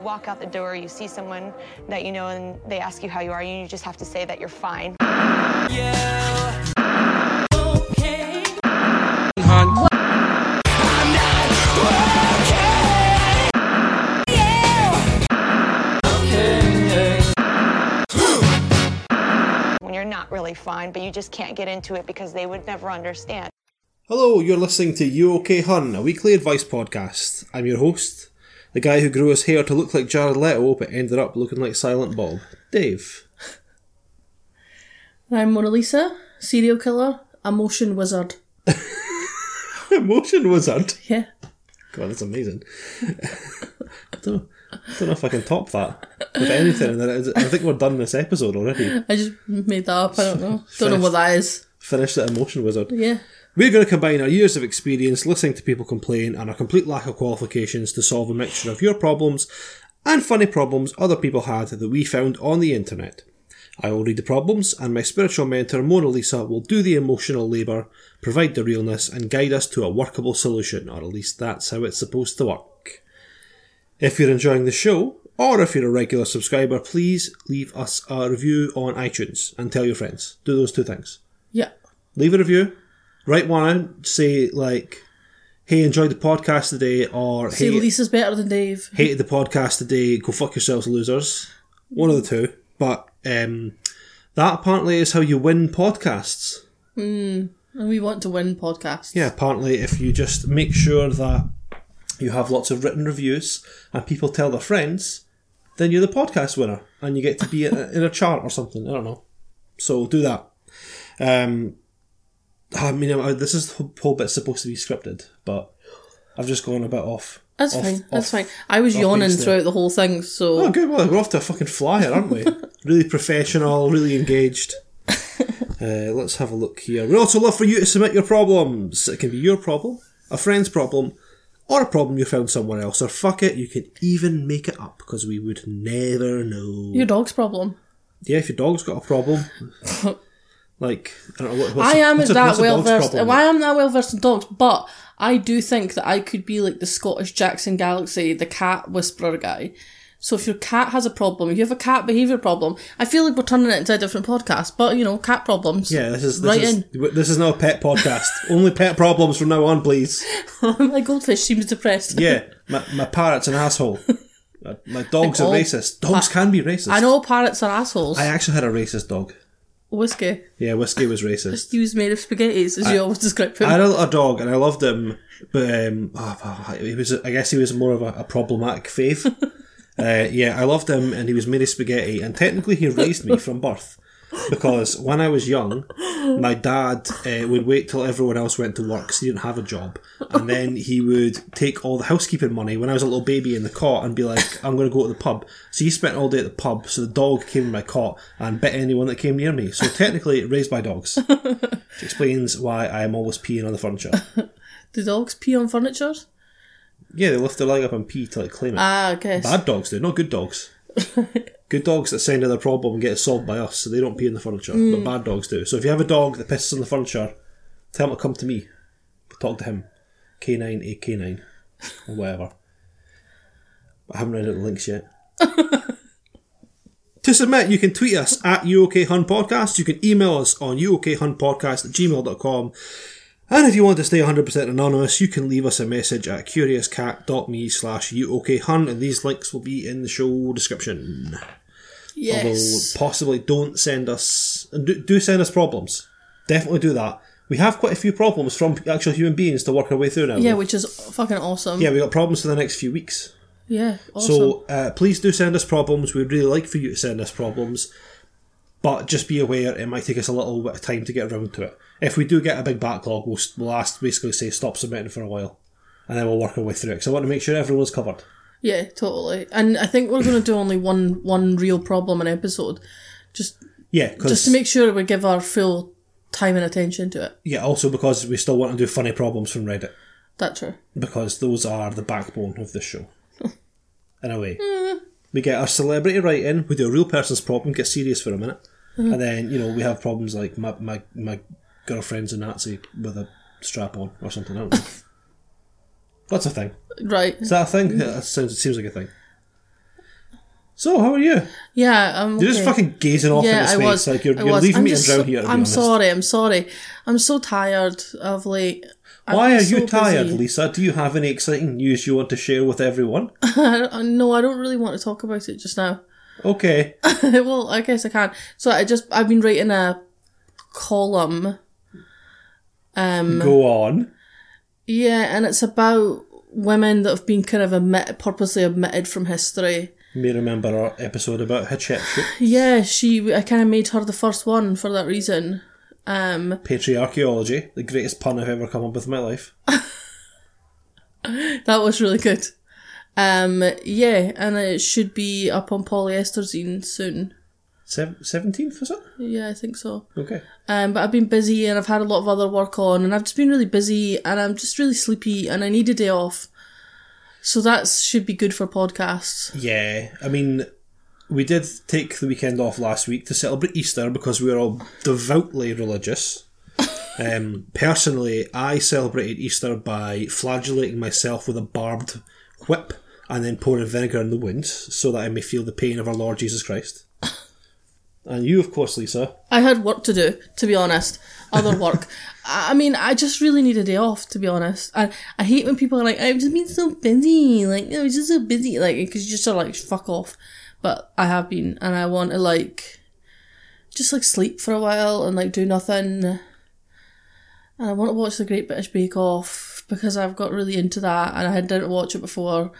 Walk out the door, you see someone that you know, and they ask you how you are, and you just have to say that you're fine. When you're not really fine, but you just can't get into it because they would never understand. Hello, you're listening to You OK Hun, a weekly advice podcast. I'm your host, the guy who grew his hair to look like Jared Leto but ended up looking like Silent Bob, Dave. I'm Mona Lisa, serial killer, emotion wizard. Emotion wizard. Yeah. God, that's amazing. I don't, I don't know if I can top that with anything. I think we're done this episode already. I just made that up. I don't know. Don't know what that is. Finish the emotion wizard. Yeah. We're going to combine our years of experience listening to people complain and our complete lack of qualifications to solve a mixture of your problems and funny problems other people had that we found on the internet. I will read the problems, and my spiritual mentor Mona Lisa will do the emotional labour, provide the realness, and guide us to a workable solution, or at least that's how it's supposed to work. If you're enjoying the show, or if you're a regular subscriber, please leave us a review on iTunes and tell your friends. Do those two things Yeah. leave a review, write one out, say like, "Hey, enjoyed the podcast today," or See, "Hey, Lisa's better than Dave. hated the podcast today." Go fuck yourselves, losers. One of the two, but um, that apparently is how you win podcasts. And we want to win podcasts. Yeah, apparently, if you just make sure that you have lots of written reviews and people tell their friends, then you're the podcast winner and you get to be in a, in a chart or something. I don't know. So do that. Um, I mean, I- this is the whole bit's supposed to be scripted, but I've just gone a bit off. That's off- fine. That's fine. I was yawning throughout the whole thing, so Oh, good. Well, we're off to a fucking flyer, aren't we? really professional, really engaged. Uh, let's have a look here. We'd also love for you to submit your problems. It can be your problem, a friend's problem, or a problem you found somewhere else. Or fuck it, you can even make it up because we would never know. your dog's problem. yeah, if your dog's got a problem, like I don't know what. What's I am that a well versed. I am that well versed in dogs, but I do think that I could be like the Scottish Jackson Galaxy, the cat whisperer guy. So if your cat has a problem, if you have a cat behaviour problem, I feel like we're turning it into a different podcast. But you know, cat problems. Yeah, this is this right is, in. this is now a pet podcast. Only pet problems from now on, please. My goldfish seems depressed. Yeah, my, my parrot's an asshole. My, my dogs Like are all racist. Dogs can be racist. I know parrots are assholes. I actually had a racist dog. Whiskey. Yeah, whiskey was racist. He was made of spaghettis, as you always describe him. I had a, a dog and I loved him, but um, oh, he was. I guess he was more of a, a problematic fave. uh, yeah, I loved him, and he was made of spaghetti, and technically he raised me from birth. Because when I was young, my dad uh, would wait till everyone else went to work because he didn't have a job, and then he would take all the housekeeping money when I was a little baby in the cot and be like, "I'm going to go to the pub." So he spent all day at the pub. So the dog came in my cot and bit anyone that came near me. So technically, raised by dogs. Which explains why I am always peeing on the furniture. Do dogs pee on furniture? Yeah, they lift their leg up and pee to like claim it. Ah, okay. Bad dogs do, not good dogs. good dogs that send in their problem and get it solved by us, so they don't pee in the furniture. But hmm. bad dogs do. So if you have a dog that pisses on the furniture, tell him to come to me. Talk to him. K9, AK9, eh, or whatever. I haven't read out the links yet. to submit, you can tweet us at UOKHun Podcast. You can email us on UOKHunPodcast at gmail.com. And if you want to stay 100% anonymous, you can leave us a message at curiouscat.me slash UOKHun, and these links will be in the show description. Yes. Although possibly don't send us, do, do send us problems. Definitely do that. We have quite a few problems from actual human beings to work our way through now. Yeah, which is fucking awesome. yeah, we got problems for the next few weeks. Yeah, awesome. So uh, please do send us problems. We'd really like for you to send us problems, but just be aware it might take us a little bit of time to get around to it. If we do get a big backlog, we'll, we'll ask basically say stop submitting for a while, and then we'll work our way through it. Because I want to make sure everyone's covered. Yeah, totally. And I think we're going to do only one one real problem an episode, just Yeah, just to make sure we give our full time and attention to it. yeah, also because we still want to do funny problems from Reddit That's true. because those are the backbone of this show. In a way, we get our celebrity right in. We do a real person's problem, get serious for a minute, mm-hmm. and then you know we have problems like my my my girlfriend's a Nazi with a strap on or something. I don't know. That's a thing. Right. Is that a thing? Yeah, that sounds. It seems like a thing. So, how are you? Yeah, um, You're just fucking gazing off yeah, into I space. was. like you're, I you're leaving I'm me and drown here. I'm sorry. I'm sorry. I'm so tired of. I've Why been are you tired, busy. Lisa? Do you have any exciting news you want to share with everyone? I I- no, I don't really want to talk about it just now. Okay. well, I guess I can. So I just I've been writing a column. Um, Go on. yeah, and it's about women that have been kind of omit, purposely omitted from history. You may remember our episode about Hatshepsut, Yeah, she. I kind of made her the first one for that reason. Um, patriarchaology, the greatest pun I've ever come up with in my life. that was really good. Um, yeah, and it should be up on polyester zine soon. Seventeenth was it? Yeah, I think so. Okay. Um, but I've been busy and I've had a lot of other work on, and I've just been really busy and I'm just really sleepy and I need a day off. So that should be good for podcasts. Yeah, I mean, we did take the weekend off last week to celebrate Easter because we were all devoutly religious. um, personally, I celebrated Easter by flagellating myself with a barbed whip and then pouring vinegar in the wounds so that I may feel the pain of our Lord Jesus Christ. And you, of course, Lisa. I had work to do, to be honest. Other work. I mean, I just really need a day off, to be honest. I, I hate when people are like, I've just been so busy. Like, I was just so busy. Like, because you just are like, fuck off. But I have been, and I want to, like, just, like, sleep for a while and, like, do nothing. And I want to watch The Great British Bake Off because I've got really into that and I didn't watch it before.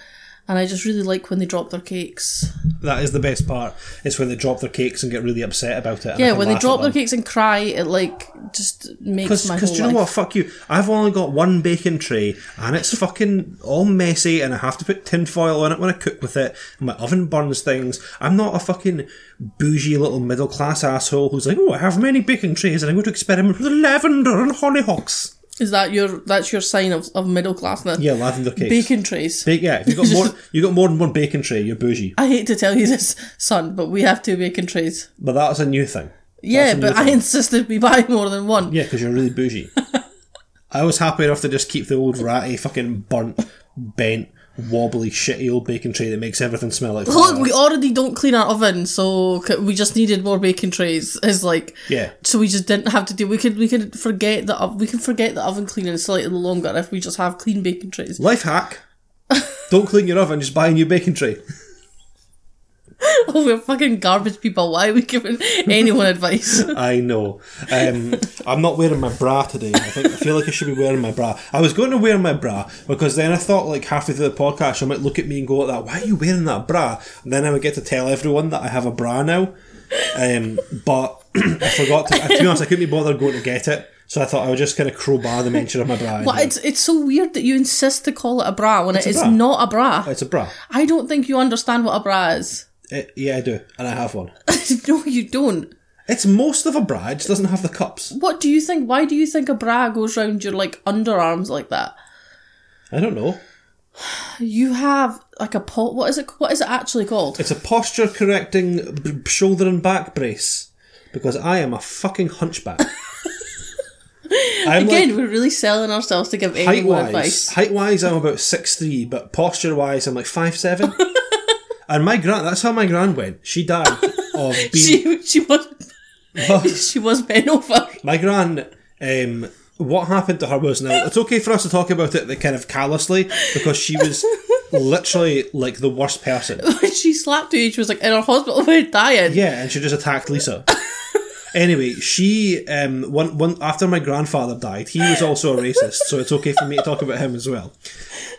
And I just really like when they drop their cakes. That is the best part. It's when they drop their cakes and get really upset about it. Yeah, when they drop their cakes and cry, it, like, just makes my whole Because do you know life. what? Fuck you. I've only got one baking tray and it's fucking all messy and I have to put tin foil on it when I cook with it. And my oven burns things. I'm not a fucking bougie little middle class asshole who's like, oh, I have many baking trays and I'm going to experiment with lavender and hollyhocks. Is that your that's your sign of, of middle classness? Yeah, lavender cakes. Bacon trays. Ba- yeah, if you got more, you got more than one bacon tray, you're bougie. I hate to tell you this, son, but we have two bacon trays. But that's a new thing. Yeah, new but I insisted we buy more than one. Yeah, because you're really bougie. I was happy enough to just keep the old ratty, fucking burnt, bent, wobbly, shitty old bacon tray that makes everything smell like Look, we already don't clean our oven, so we just needed more bacon trays. Is like Yeah. So we just didn't have to do. We could we could forget the ov- we can forget the oven cleaning slightly longer if we just have clean bacon trays. Life hack. Don't clean your oven, just buy a new bacon tray. oh, we're fucking garbage people. Why are we giving anyone advice? I know. Um, I'm not wearing my bra today. I think I feel like I should be wearing my bra. I was going to wear my bra because then I thought like halfway through the podcast, I might look at me and go like that. Why are you wearing that bra? And then I would get to tell everyone that I have a bra now. Um, but I forgot to. To be honest, I couldn't be bothered going to get it. So I thought I would just kind of crowbar the mention of my bra. here. it's it's so weird that you insist to call it a bra when a it is not a bra. It's a bra. I don't think you understand what a bra is. Uh, yeah, I do, and I have one. no, you don't. It's most of a bra. It just doesn't have the cups. What do you think? Why do you think a bra goes round your like underarms like that? I don't know. You have like a pot. What is it? What is it actually called? It's a posture correcting b- shoulder and back brace because I am a fucking hunchback. I'm Again, like we're really selling ourselves to give anyone advice. Height wise, I'm about six three, but posture wise, I'm like five seven. and my grand, that's how my grand went. She died of being. She she was she was bent over. my gran, um, what happened to her was now. It's okay for us to talk about it, like, kind of callously, because she was literally like the worst person. She slapped you, she was like in her hospital bed dying. Yeah, and she just attacked Lisa. anyway, she um one one after my grandfather died, he was also a racist, so it's okay for me to talk about him as well.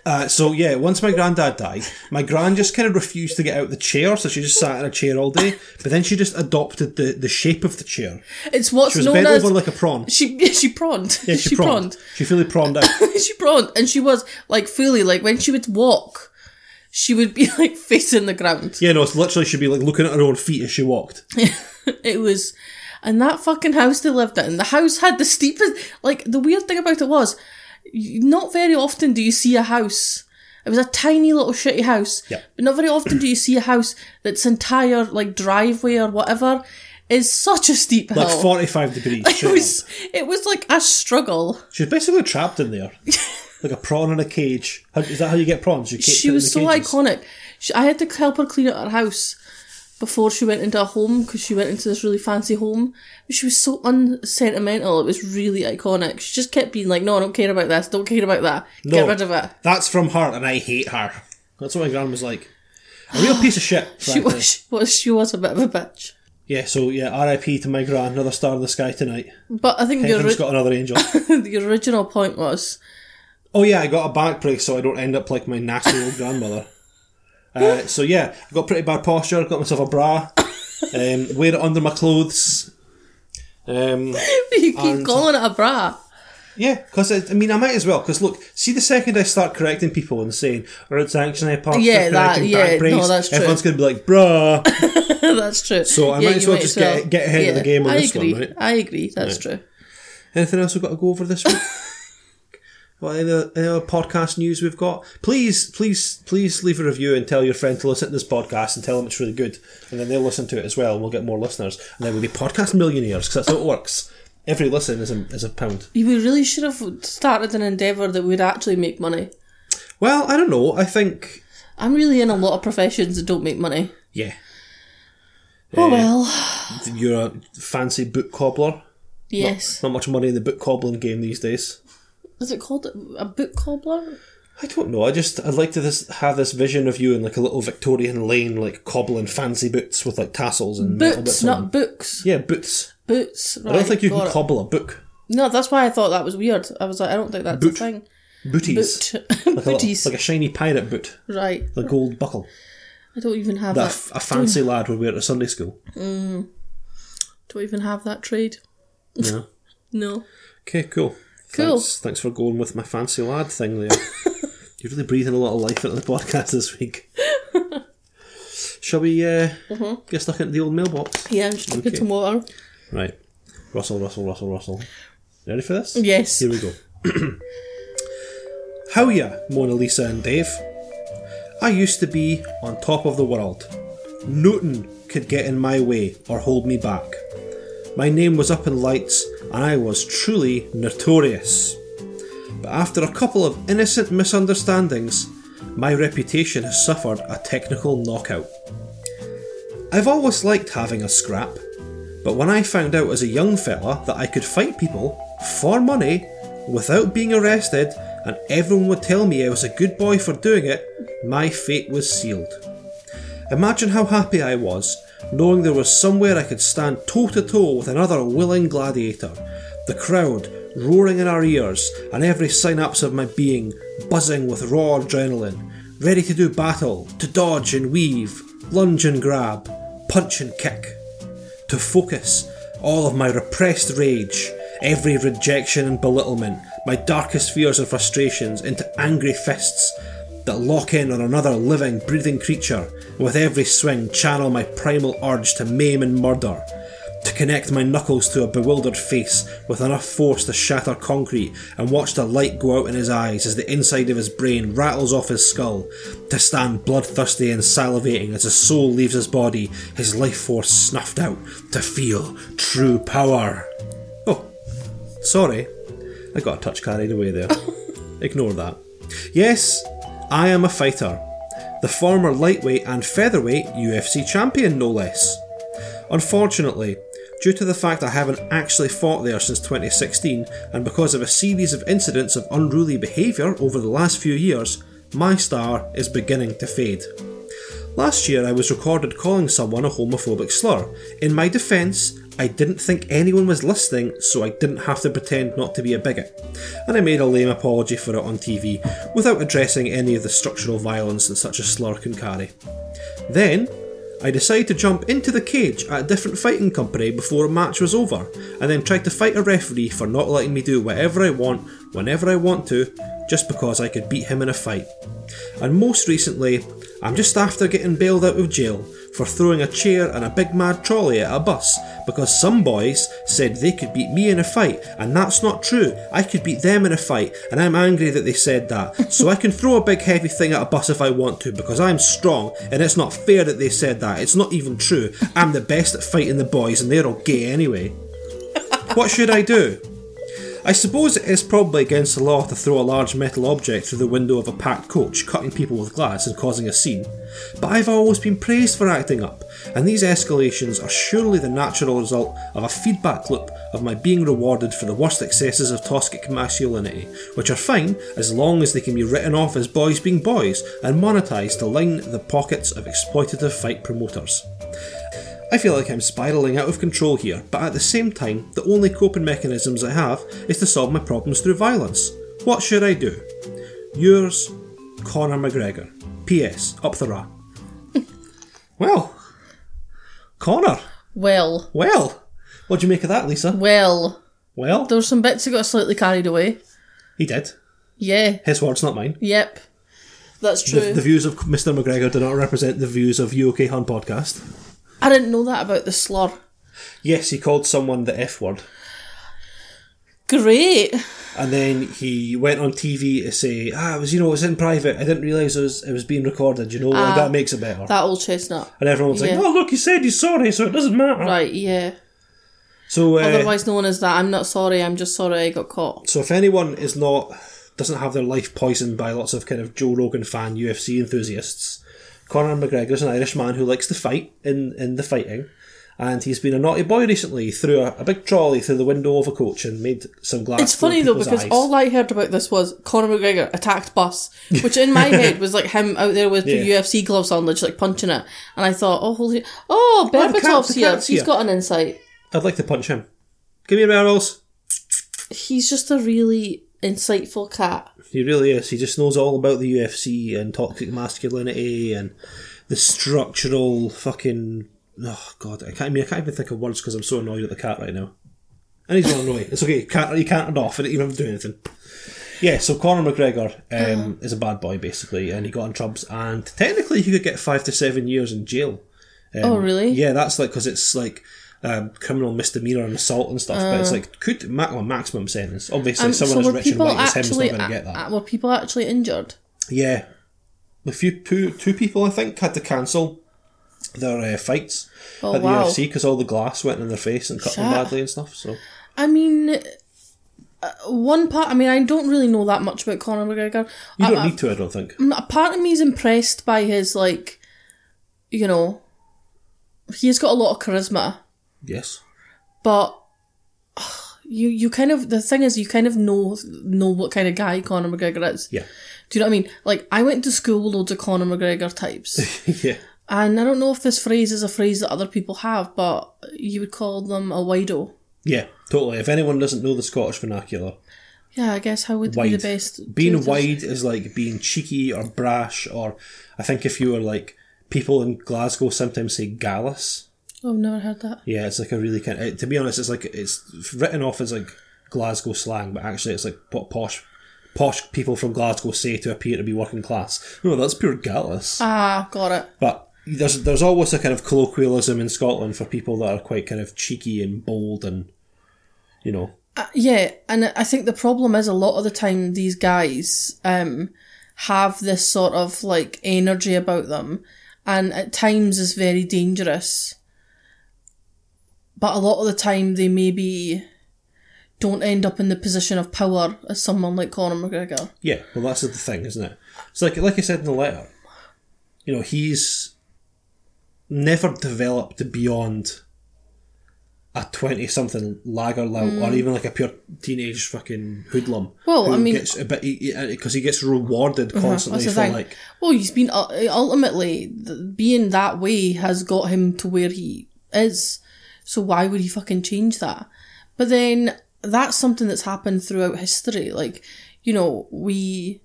Uh, so yeah, once my granddad died, my gran just kind of refused to get out of the chair, so she just sat in a chair all day. But then she just adopted the, the shape of the chair. It's what's She was known bent as over like a prawn. she she prawned. Yeah, she, prawned. She fully prawned out. she prawned, and she was like fully like when she would walk, she would be like facing the ground. Yeah, no, it's literally she'd be like looking at her own feet as she walked. It was, and that fucking house they lived in. The house had the steepest. Like the weird thing about it was, not very often do you see a house. It was a tiny little shitty house, Yeah. but not very often do you see a house that's entire like driveway or whatever is such a steep hill. Like forty five degrees. it straight up. was it was like a struggle. She was basically trapped in there. like a prawn in a cage. How, is that how you get prawns? You she was so cages? iconic. She, I had to help her clean out her house before she went into a home because she went into this really fancy home. She was so unsentimental. It was really iconic. She just kept being like, "No, I don't care about this. Don't care about that. Get rid of it." That's from her, and I hate her. That's what my gran was like. A real piece of shit. She frankly. was, she was, she was a bit of a bitch. Yeah, so yeah, R.I.P. to my gran, another star in the sky tonight. But I think Heaven's ori- got another angel. the original point was oh yeah, I got a back brace so I don't end up like my nasty old grandmother. Uh, so yeah, I got pretty bad posture. Got myself a bra. Um, wear it under my clothes. Um, you keep calling it a bra. yeah, because I, I mean I might as well. Because look, see the second I start correcting people and saying, "Or it's actually posture Yeah, that- yeah, brace," no, that's true. everyone's going to be like, "Bruh." That's true. So I Yeah, might as well just get- get ahead of the game on I this one, agree. right? I agree. That's true. Anything else we've got to go over this week? What any other, any other podcast news we've got? Please, please, please leave a review and tell your friend to listen to this podcast and tell them it's really good, and then they'll listen to it as well, and we'll get more listeners, and then we'll be podcast millionaires because that's how it works. Every listen is a, is a pound. We really should have started an endeavour that would actually make money. Well, I don't know. I think I'm really in a lot of professions that don't make money. yeah, Oh eh, well. you're a fancy book cobbler. Yes. Not much money in the book cobbling game these days. Is it called a book cobbler? I don't know. I just I'd like to this have this vision of you in like a little Victorian lane, like cobbling fancy boots with like tassels and metal Boots, bits on not books. Yeah, boots. Boots. I don't think you can it. cobble a book. No, that's why I thought that was weird. I was like, I don't think that's Boot. a thing. Booties. Boot. Like a, Booties. like a shiny pirate boot. right. The gold buckle. I don't even have That a, that. f- a fancy lad would wear at Sunday school. Mm. Don't even have that trade. Yeah. No. Okay, cool. Cool. Thanks, thanks for going with my fancy lad thing there. You're really breathing a lot of life into the podcast this week. Shall we uh, Mm-hmm. get stuck into the old mailbox? Yeah, I'm just Okay. some water. Right. Russell, Russell, Russell, Russell. Ready for this? Yes. Here we go. How ya, Mona Lisa and Dave? I used to be on top of the world. Nothing could get in my way or hold me back. My name was up in lights I was truly notorious. But after a couple of innocent misunderstandings, my reputation has suffered a technical knockout. I've always liked having a scrap, but when I found out as a young fella that I could fight people for money without being arrested and everyone would tell me I was a good boy for doing it, my fate was sealed. Imagine how happy I was knowing there was somewhere I could stand toe to toe with another willing gladiator, the crowd roaring in our ears and every synapse of my being buzzing with raw adrenaline, ready to do battle, to dodge and weave, lunge and grab, punch and kick to focus all of my repressed rage, every rejection and belittlement, my darkest fears and frustrations into angry fists that lock in on another living, breathing creature, and with every swing channel my primal urge to maim and murder. To connect my knuckles to a bewildered face with enough force to shatter concrete and watch the light go out in his eyes as the inside of his brain rattles off his skull. To stand bloodthirsty and salivating as his soul leaves his body, his life force snuffed out. To feel true power. Oh, sorry. I got a touch carried away there. Ignore that. Yes, I am a fighter. The former lightweight and featherweight UFC champion, no less. Unfortunately, due to the fact I haven't actually fought there since 2016, and because of a series of incidents of unruly behaviour over the last few years, my star is beginning to fade. Last year, I was recorded calling someone a homophobic slur. In my defence, I didn't think anyone was listening, so I didn't have to pretend not to be a bigot. And I made a lame apology for it on TV, without addressing any of the structural violence that such a slur can carry. Then, I decided to jump into the cage at a different fighting company before a match was over, and then tried to fight a referee for not letting me do whatever I want, whenever I want to, just because I could beat him in a fight. And most recently, I'm just after getting bailed out of jail for throwing a chair and a big mad trolley at a bus because some boys said they could beat me in a fight, and that's not true. I could beat them in a fight, and I'm angry that they said that. so I can throw a big heavy thing at a bus if I want to because I'm strong, and it's not fair that they said that. It's not even true. I'm the best at fighting the boys, and they're all gay anyway. what should I do? I suppose it is probably against the law to throw a large metal object through the window of a packed coach, cutting people with glass and causing a scene, but I've always been praised for acting up, and these escalations are surely the natural result of a feedback loop of my being rewarded for the worst excesses of toxic masculinity, which are fine as long as they can be written off as boys being boys and monetised to line the pockets of exploitative fight promoters. I feel like I'm spiralling out of control here, but at the same time, the only coping mechanisms I have is to solve my problems through violence. What should I do? Yours, Conor McGregor. P.S. Up the ra. well, Conor. Well, Well, what do you make of that, Lisa? well, Well, there were some bits that got slightly carried away. he did. Yeah, His words, not mine. yep. That's true. The, the views of Mr. McGregor do not represent the views of You OK Hun podcast. I didn't know that about the slur. Yes, he called someone the F word. Great. And then he went on TV to say, ah, it was, you know, it was in private. I didn't realise it was, it was being recorded, you know, like that makes it better. That old chestnut. and everyone's yeah. like, oh, look, he said he's sorry, so it doesn't matter. Right, yeah. So, uh, Otherwise known as that. I'm not sorry, I'm just sorry I got caught. so if anyone is not, doesn't have their life poisoned by lots of kind of Joe Rogan fan UFC enthusiasts, Conor McGregor's an Irish man who likes to fight in, in the fighting. And he's been a naughty boy recently, threw a, a big trolley through the window of a coach and made some glass. It's funny though because eyes. all I heard about this was Conor McGregor attacked bus, which in my head was like him out there with the Yeah. UFC gloves on, just like punching it. And I thought, oh holy, oh, oh Berbatov's the here. He's here. got an insight. I'd like to punch him. Give me barrels. He's just a really insightful cat. He really is. He just knows all about the UFC and toxic masculinity and the structural fucking. Oh god, I can't. I mean, I can't even think of words because I'm so annoyed at the cat right now. And he's not annoyed. It's okay. Can't you can't off. I didn't even have to do anything. Yeah, so Conor McGregor um, is a bad boy basically, and he got in trubs, and technically he could get five to seven years in jail. Um, Oh, really? Yeah, that's like because it's like um, criminal misdemeanor and assault and stuff, but it's like could ma- well, maximum sentence. Obviously, Uh. Um, someone so as rich and white as him is not going to get that. uh, were people actually injured? Yeah, a few two two people I think had to cancel their uh, fights Oh, at the wow. UFC because all the glass went in their face and cut them badly and stuff. So I mean, uh, one part. I mean, I don't really know that much about Conor McGregor. you don't I- need to, I don't think. a part of me is impressed by his like, you know, he's got a lot of charisma, Yes, but you you kind of the thing is you kind of know know what kind of guy Conor McGregor is. yeah, Do you know what I mean? Like I went to school with loads of Conor McGregor types, yeah. and I don't know if this phrase is a phrase that other people have, but you would call them a wido. Yeah, totally. If anyone doesn't know the Scottish vernacular, Yeah, I guess how would be the best being wide is like being cheeky or brash, or I think if you were like people in Glasgow sometimes say gallus. Oh, I've never heard that. Yeah, it's like a really kind. Of, to be honest, it's like it's written off as like Glasgow slang, but actually it's like what posh, posh people from Glasgow say to appear to be working class. No, that's pure gallus. Ah, got it. But there's there's always a kind of colloquialism in Scotland for people that are quite kind of cheeky and bold and you know Yeah, and I think the problem is a lot of the time these guys um, have this sort of like energy about them, and at times is very dangerous. But a lot of the time they maybe don't end up in the position of power as someone like Conor McGregor. Yeah, well, that's the thing, isn't it? It's like like I said in the letter. You know, he's never developed beyond a twenty-something lager lout, or even like a pure teenage fucking hoodlum. Mm. Well, I mean- gets a bit because he gets rewarded constantly That's for thing. like well, he's been uh, ultimately th- being that way has got him to where he is. So why would he fucking change that? But then that's something that's happened throughout history. Like, you know, we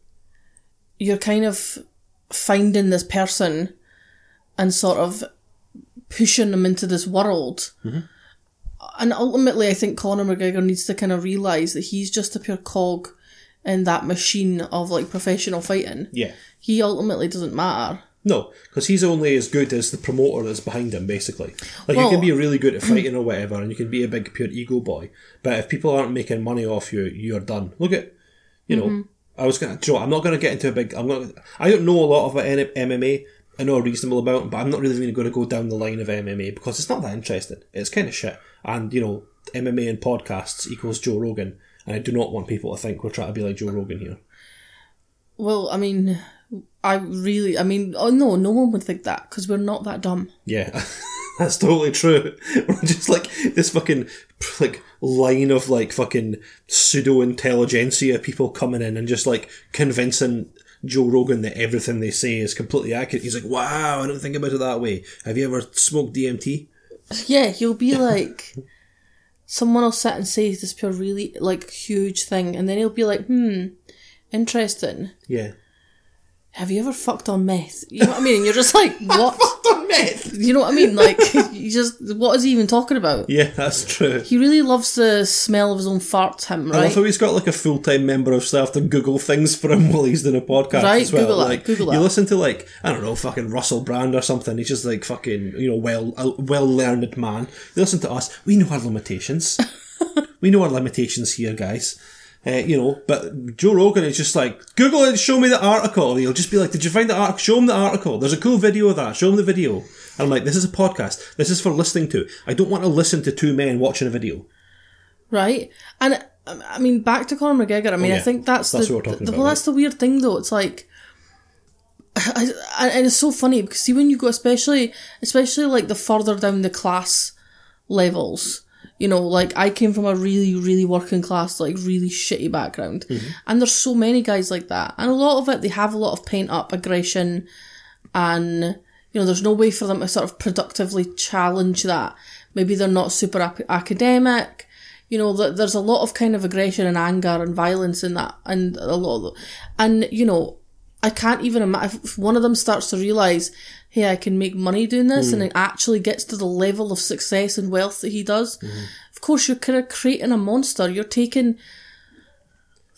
you're kind of finding this person and sort of pushing them into this world. Mm-hmm. And ultimately, I think Conor McGregor needs to kind of realise that he's just a pure cog in that machine of like professional fighting. yeah. He ultimately doesn't matter. No, because he's only as good as the promoter that's behind him, basically. Like, Well- you can be really good at fighting or whatever, and you can be a big, pure ego boy, but if people aren't making money off you, you're done. Look at, you know, mm-hmm. I was going to, Joe, I'm not going to get into a big, I'm not, I don't know a lot about MMA, I know a reasonable amount, but I'm not really going to go down the line of MMA because it's not that interesting. It's kind of shit. And, you know, MMA and podcasts equals Joe Rogan, and I do not want people to think we're trying to be like Joe Rogan here. Well, I mean, I really, I mean, oh no, no one would think that because we're not that dumb. Yeah, that's totally true. We're just like this fucking like line of like fucking pseudo intelligentsia people coming in and just like convincing Joe Rogan that everything they say is completely accurate. He's like, "Wow, I don't think about it that way. Have you ever smoked DMT?" Yeah, you'll be like, someone will sit and say this pure really like huge thing, and then he'll be like, hmm, interesting. Yeah. Have you ever fucked on meth? You know what I mean? And you're just like, what? Fucked on meth. You know what I mean? Like, you just, what is he even talking about? Yeah, that's true. He really loves the smell of his own farts, him, right? I love how he's got like a full time member of staff to Google things for him while he's doing a podcast Right, as well. Google that, like Google you that. listen to like I don't know, fucking Russell Brand or something. He's just like fucking you know well a well learned man. You listen to us. We know our limitations. we know our limitations here, guys. Uh, you know, but Joe Rogan is just like Google it, show me the article. He'll just be like, "Did you find the article? Show him the article. There's a cool video of that. Show him the video." And I'm like, "This is a podcast. This is for listening to. I don't want to listen to two men watching a video." right? And um, I mean, back to Conor McGregor. I mean, I Oh, yeah. think that's, That's the, what we're talking the- about, well, that's the weird thing though. It's like, I, I, and it's so funny because see when you go, especially, especially like the further down the class levels. You know, like I came from a really, really working class, like really shitty background, Mm-hmm. and there's so many guys like that, and a lot of it they have a lot of pent up aggression, and you know, there's no way for them to sort of productively challenge that. Maybe they're not super ap- academic. You know, th- there's a lot of kind of aggression and anger and violence in that, and a lot of, and you know, I can't even imagine if one of them starts to realize, hey, I can make money doing this, and hmm. it actually gets to the level of success and wealth that he does. Hmm. Of course, you're kind of creating a monster. You're taking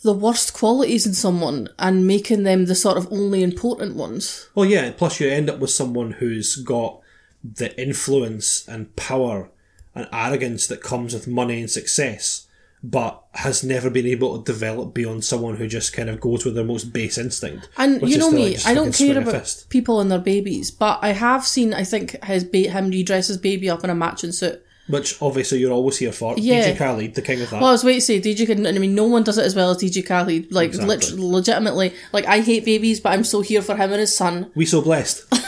the worst qualities in someone and making them the sort of only important ones. Well, yeah, plus you end up with someone who's got the influence and power and arrogance that comes with money and success, but has never been able to develop beyond someone who just kind of goes with their most base instinct. And you know me, like, I don't care about people and their babies, but I have seen, I think, his ba- him redress his baby up in a matching suit. Which obviously you're always here for. Yeah. DJ Khaled, the king of that. Well, I was waiting to say DJ Khaled, I mean, no one does it as well as DJ Khaled. Like, Exactly. literally, legitimately, like, I hate babies, but I'm so here for him and his son. we so blessed. I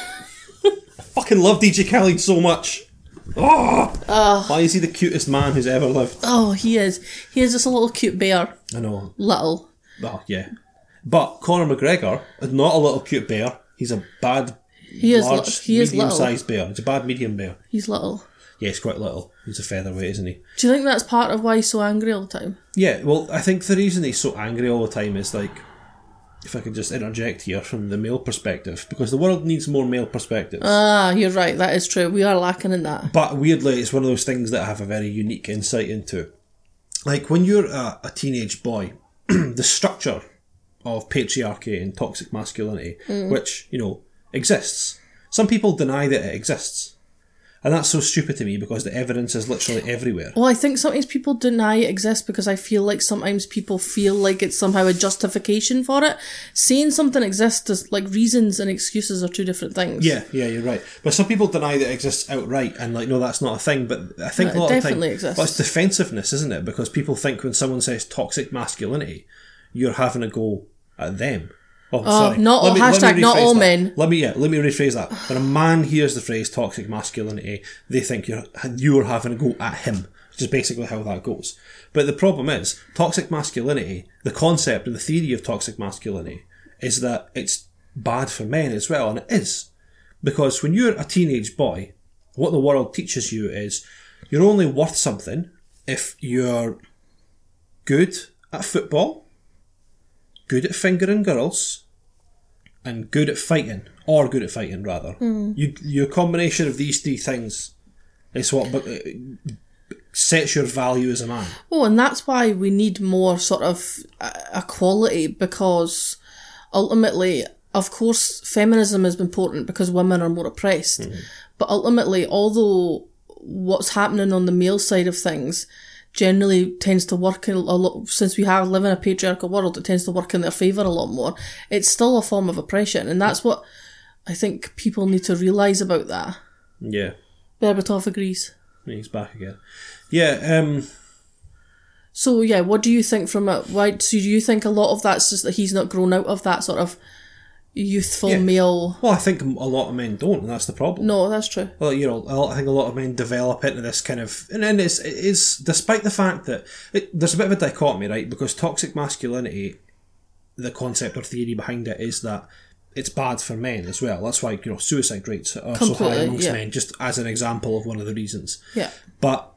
fucking love DJ Khaled so much. Oh, why is he the cutest man who's ever lived? Oh, he is. He is just a little cute bear. I know. Little. Oh, yeah. But Conor McGregor is not a little cute bear. He's a bad, He is. large, li- he is little. medium-sized bear. He's a bad medium bear. He's little. Yeah, he's quite little. He's a featherweight, isn't he? Do you think that's part of why he's so angry all the time? Yeah, well, I think the reason he's so angry all the time is like, if I could just interject here from the male perspective, because the world needs more male perspectives. Ah, you're right. That is true. We are lacking in that. but weirdly, it's one of those things that I have a very unique insight into. Like when you're a, a teenage boy, the structure of patriarchy and toxic masculinity, which you know exists. Some people deny that it exists, and that's so stupid to me because the evidence is literally everywhere. Well, I think sometimes people deny it exists because I feel like sometimes people feel like it's somehow a justification for it. Saying something exists is like reasons and excuses are two different things. Yeah, yeah, you're right. But some people deny that it exists outright and like, no, that's not a thing. But I think No, a lot of definitely time, exists. But it's defensiveness, isn't it? Because people think when someone says toxic masculinity, you're having a go at them. Oh, uh, sorry. not all- hashtag not all that. men. Let me yeah, let me rephrase that. When a man hears the phrase toxic masculinity, they think you're you're having a go at him, which is basically how that goes. But the problem is, toxic masculinity, the concept and the theory of toxic masculinity, is that it's bad for men as well, and it is. Because when you're a teenage boy, what the world teaches you is you're only worth something if you're good at football, good at fingering girls, and good at fighting, or good at fighting rather. You, your combination of these three things is what sets your value as a man. Oh, and that's why we need more sort of uh, equality because ultimately, of course, feminism is important because women are more oppressed. But ultimately, although what's happening on the male side of things generally tends to work in a lot since we have live in a patriarchal world it tends to work in their favor a lot more it's still a form of oppression and that's what i think people need to realize about that Yeah, berbatov agrees he's back again. Yeah, um, So yeah, what do you think from it? Why? So do you think a lot of that's just that he's not grown out of that sort of youthful Yeah. male? Well, I think a lot of men don't, and that's the problem. No, that's true. Well, you know, I think a lot of men develop into this kind of, and then it's it's despite the fact that it, there's a bit of a dichotomy, right? Because toxic masculinity, the concept or theory behind it is that it's bad for men as well. That's why you know suicide rates are so high amongst yeah. men, just as an example of one of the reasons. Yeah. But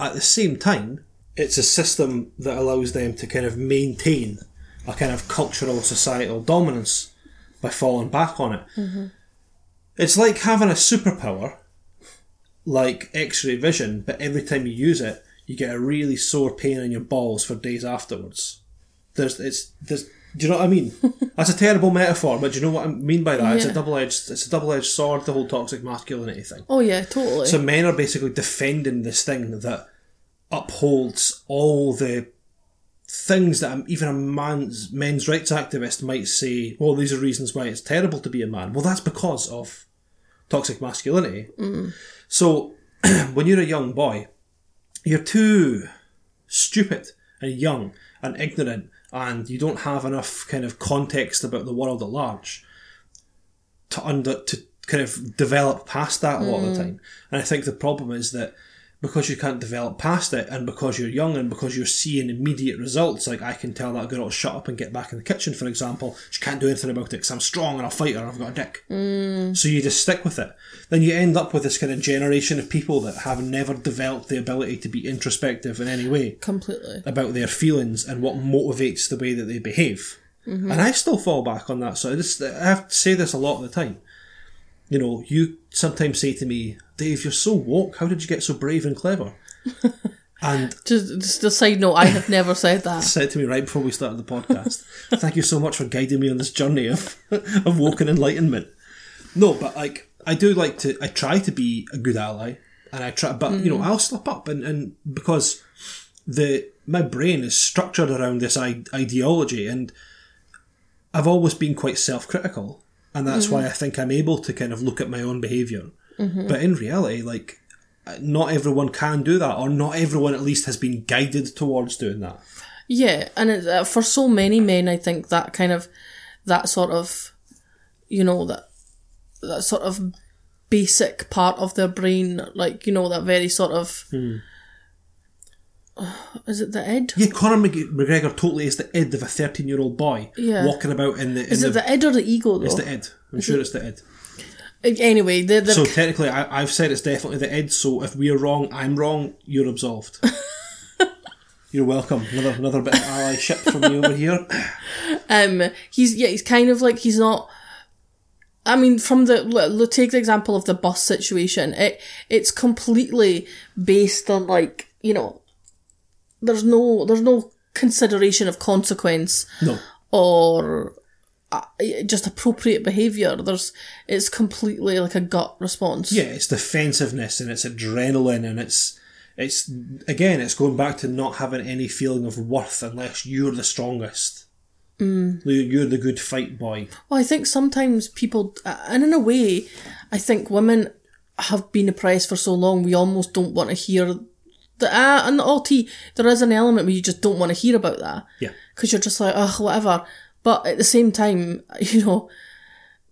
at the same time, it's a system that allows them to kind of maintain a kind of cultural societal dominance by falling back on it. Mm-hmm. It's like having a superpower, like X ray vision, but every time you use it, you get a really sore pain in your balls for days afterwards. There's, it's, there's, do you know what I mean? That's a terrible metaphor, but do you know what I mean by that? It's a double edged, it's a double edged sword. The whole toxic masculinity thing. Oh yeah, totally. So men are basically defending this thing that upholds all the things that even a man's men's rights activist might say. Well, these are reasons why it's terrible to be a man. Well, that's because of toxic masculinity. Mm. So when you're a young boy, you're too stupid and young and ignorant, and you don't have enough kind of context about the world at large to under to kind of develop past that a lot of the mm. time. And I think the problem is that because you can't develop past it, and because you're young, and because you're seeing immediate results, like I can tell that girl to shut up and get back in the kitchen, for example, she can't do anything about it because I'm strong and I'll fight her. and I've got a dick. Mm. So you just stick with it. Then you end up with this kind of generation of people that have never developed the ability to be introspective in any way Completely. about their feelings and what motivates the way that they behave. Mm-hmm. And I still fall back on that. So I just I have to say this a lot of the time. You know, you sometimes say to me, Dave, you're so woke. How did you get so brave and clever? and Just, just a side note, I have never said that. said to me right before we started the podcast, "Thank you so much for guiding me on this journey of of woken enlightenment." No, but like I do like to. I try to be a good ally, and I try, but you know, mm. I'll slip up, and and because the my brain is structured around this I- ideology, and I've always been quite self critical, and that's why mm-hmm. I think I'm able to kind of look at my own behavior. Mm-hmm. But in reality, like. Not everyone can do that, or not everyone at least has been guided towards doing that. Yeah, and it, uh, for so many men, I think that kind of that sort of, you know, that that sort of basic part of their brain, like you know, that very sort of. Hmm. Is it the id? Yeah, Conor McGregor totally is the id of a 13 year old boy Yeah. walking about in the. In Is it the id or the ego though? it's the id. I'm sure it's the id. Anyway, the, the So technically, I, I've said it's definitely the id. So if we're wrong, I'm wrong. You're absolved. you're welcome. Another another bit of allyship from me over here. um, he's yeah, he's kind of like he's not. I mean, from the l- l- take the example of the bus situation. It it's completely based on like you know, there's no there's no consideration of consequence No, or uh, just appropriate behavior. There's it's completely like a gut response. yeah, it's defensiveness and it's adrenaline and it's it's again, it's going back to not having any feeling of worth unless you're the strongest. Mm. You're the good fight boy. Well, I think sometimes people, uh, and in a way, I think women have been oppressed for so long, we almost don't want to hear ah, and the OT, there is an element where you just don't want to hear about that. Yeah. Because you're just like, ugh, whatever. But at the same time, you know,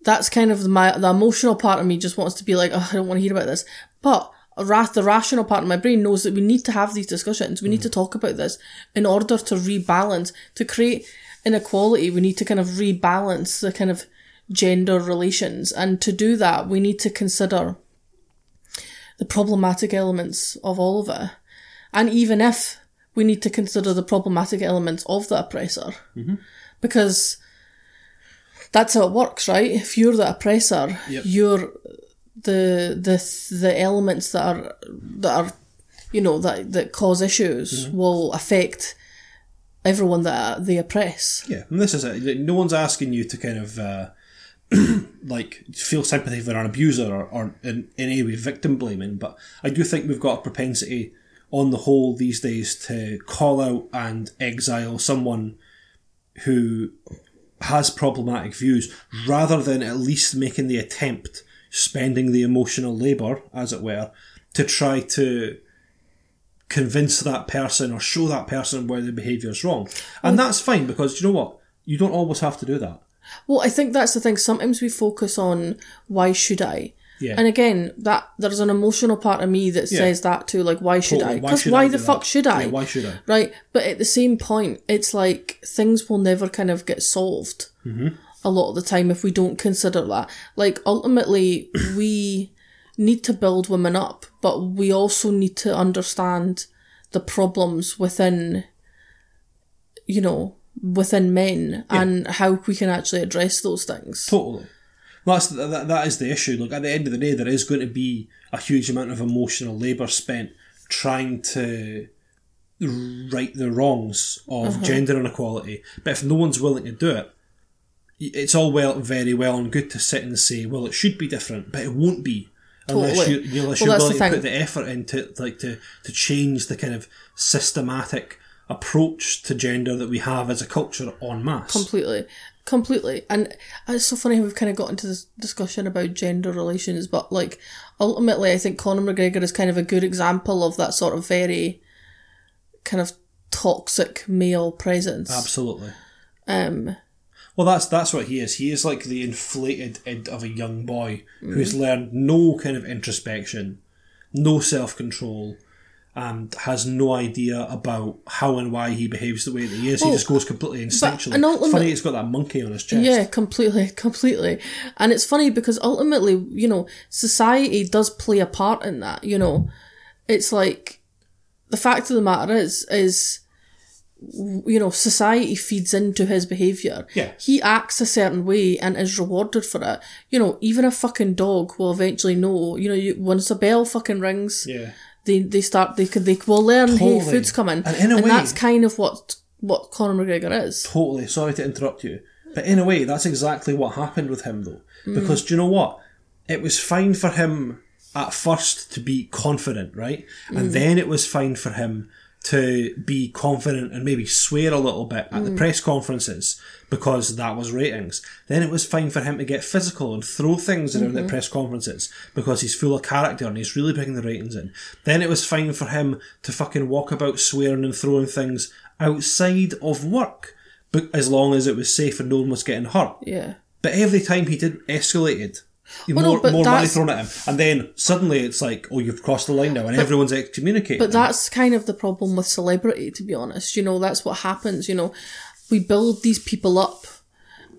that's kind of my, the emotional part of me just wants to be like, oh, I don't want to hear about this. But the rational part of my brain knows that we need to have these discussions. We need to talk about this in order to rebalance, to create inequality. We need to kind of rebalance the kind of gender relations. And to do that, we need to consider the problematic elements of all of it. And even if we need to consider the problematic elements of the oppressor, because that's how it works, right? If you're the oppressor, Yep. you're the the the elements that are that are you know that that cause issues will affect everyone that they oppress. Yeah, and this is it. No one's asking you to kind of uh, like feel sympathy for an abuser or, or in, in any way victim blaming, but I do think we've got a propensity on the whole these days to call out and exile someone who has problematic views rather than at least making the attempt, spending the emotional labour, as it were, to try to convince that person or show that person where their behaviour is wrong. And that's fine because you know what? You don't always have to do that. Well, I think that's the thing. Sometimes we focus on why should I? Yeah. And again, that there's an emotional part of me that Yeah. says that too, like why should Totally. I? Because why, I the fuck that? should I? Yeah, why should I? Right. But at the same point, it's like things will never kind of get solved Mm-hmm. a lot of the time if we don't consider that. Like ultimately, we need to build women up, but we also need to understand the problems within, you know, within men and how we can actually address those things. Totally. Well, that's, that, that is the issue. Look, at the end of the day, there is going to be a huge amount of emotional labour spent trying to right the wrongs of gender inequality. But if no one's willing to do it, it's all well, very well and good to sit and say, well, it should be different, but it won't be. Unless, Totally. you, unless Well, you're willing to put the effort into like to, to change the kind of systematic approach to gender that we have as a culture en masse. Completely. Completely. And it's so funny we've kind of got into this discussion about gender relations, but like ultimately I think Conor McGregor is kind of a good example of that sort of very kind of toxic male presence. Absolutely. Um Well, that's that's what he is. He is like the inflated id of a young boy who's learned no kind of introspection, no self control, and has no idea about how and why he behaves the way that he is. he just goes completely instinctually. and ultimate- Funny, he's got that monkey on his chest. Yeah, completely, completely. And it's funny because ultimately, you know, society does play a part in that, you know. It's like the fact of the matter is is you know, society feeds into his behaviour. Yeah. He acts a certain way and is rewarded for it. You know, even a fucking dog will eventually know, you know, you, once a bell fucking rings, Yeah. They they start they could they will learn hey food's coming And in a way- that's kind of what what Conor McGregor is Totally. Sorry to interrupt you. But in a way, that's exactly what happened with him, though. Mm. Because do you know what? It was fine for him at first to be confident, right? Mm. And then it was fine for him to be confident and maybe swear a little bit at Mm. the press conferences because that was ratings. Then it was fine for him to get physical and throw things around Mm-hmm. at press conferences because he's full of character and he's really bringing the ratings in. Then it was fine for him to fucking walk about swearing and throwing things outside of work, but as long as it was safe and no one was getting hurt. yeah But every time he did escalated. Well, no, more but more money thrown at him, and then suddenly it's like, oh, you've crossed the line now, and everyone's excommunicated. But that's kind of the problem with celebrity, to be honest. You know, that's what happens. You know, we build these people up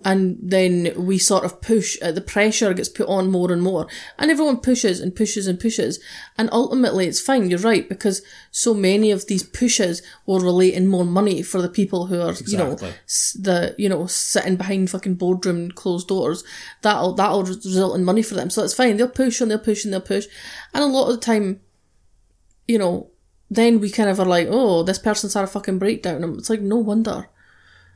and then we sort of push, uh, the pressure gets put on more and more. And everyone pushes and pushes and pushes. And ultimately, it's fine, you're right, because so many of these pushes will relate in more money for the people who are, you know, s- the, you know, sitting behind fucking boardroom closed doors. That'll, that'll result in money for them. So it's fine. They'll push and they'll push and they'll push. And a lot of the time, you know, then we kind of are like, oh, this person's had a fucking breakdown. And it's like, no wonder.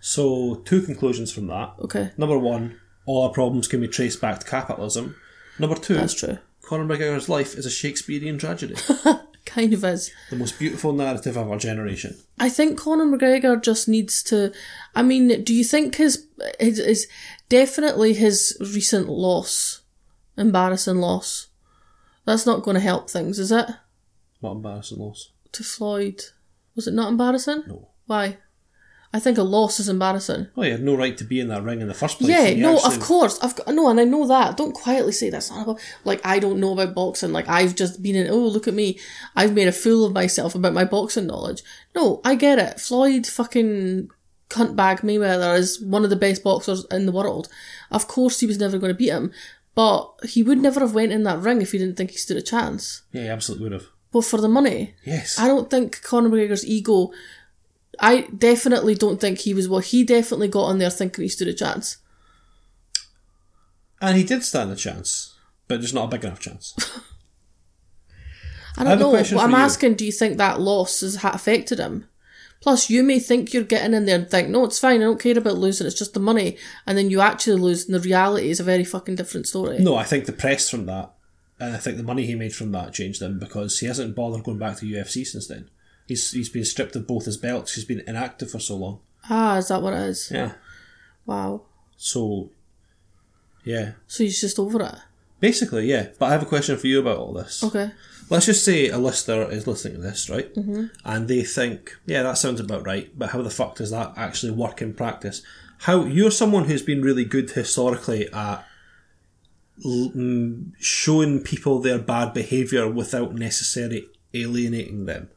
So two conclusions from that. Okay, Number one, all our problems can be traced back to capitalism. Number two, that's true. Conor McGregor's life is a Shakespearean tragedy, Kind of is. the most beautiful narrative of our generation. I think Conor McGregor just needs to. I mean, do you think his his, his definitely his recent loss, embarrassing loss, that's not going to help things, is it? What embarrassing loss. To Floyd, was it not embarrassing? No. Why? I think a loss is embarrassing. Oh, he had no right to be in that ring in the first place. Yeah, no, actually- of course, I've got, no, and I know that. Don't quietly say that's not about. Like I don't know about boxing. Like I've just been in. Oh, look at me! I've made a fool of myself about my boxing knowledge. No, I get it. Floyd fucking cuntbag Mayweather is one of the best boxers in the world. Of course, he was never going to beat him, but he would never have went in that ring if he didn't think he stood a chance. Yeah, he absolutely would have. But for the money, Yes. I don't think Conor McGregor's ego. I definitely don't think he was. Well, he definitely got on there thinking he stood a chance. And he did stand a chance, but just not a big enough chance. I I don't a know. What I'm you. asking, do you think that loss has affected him? Plus, you may think you're getting in there and think, no, it's fine, I don't care about losing, it's just the money. And then you actually lose, and the reality is a very fucking different story. No, I think the press from that, and I think the money he made from that changed him because he hasn't bothered going back to UFC since then. He's he's been stripped of both his belts. He's been inactive for so long. Ah, is that what it is? Yeah. Wow. So, yeah. So he's just over it. Basically, yeah. But I have a question for you about all this. Okay. Let's just say a listener is listening to this, right? Mm-hmm. And they think, yeah, that sounds about right, but how the fuck does that actually work in practice? How you're someone who's been really good historically at l- mm, showing people their bad behaviour without necessarily alienating them.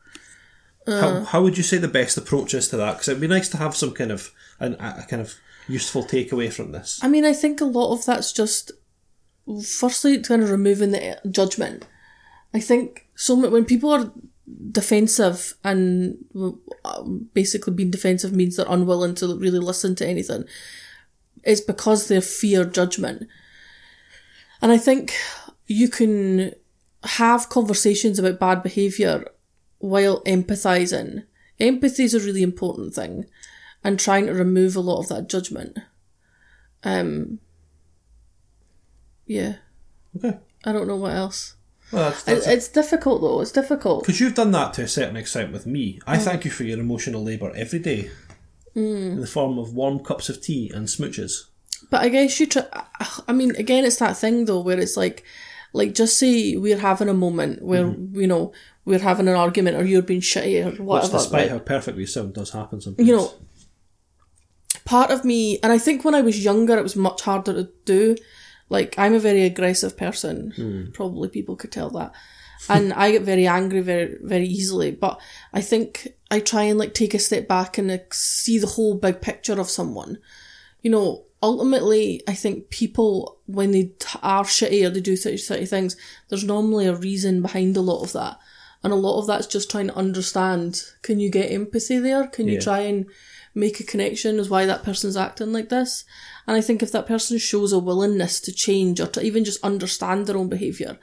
How, how would you say the best approach is to that? Because it'd be nice to have some kind of an, a kind of useful takeaway from this. I mean, I think a lot of that's just, firstly, kind of removing the judgment. I think so when people are defensive and um, basically being defensive means they're unwilling to really listen to anything, it's because they fear judgment. And I think you can have conversations about bad behaviour while empathising. Empathy is a really important thing and trying to remove a lot of that judgment. Um, yeah, Okay. I don't know what else. Well, that's, that's it's difficult though. It's difficult. Because you've done that to a certain extent with me. I mm. thank you for your emotional labour every day. Mm. In the form of warm cups of tea and smooches. But I guess you try. I mean, again, it's that thing though where it's like, like just say we're having a moment where mm-hmm. you know we're having an argument or you're being shitty or Which, whatever. despite right? how perfect we sound, does happen sometimes. you know, part of me, and I think when I was younger, it was much harder to do. Like, I'm a very aggressive person. Hmm. Probably people could tell that. And I get very angry very, very easily. But I think I try and like take a step back and like, see the whole big picture of someone. You know, ultimately, I think people, when they are shitty or they do such, such things, there's normally a reason behind a lot of that. And a lot of that's just trying to understand can you get empathy there? Can you Yeah. try and make a connection as why that person's acting like this? And I think if that person shows a willingness to change or to even just understand their own behaviour,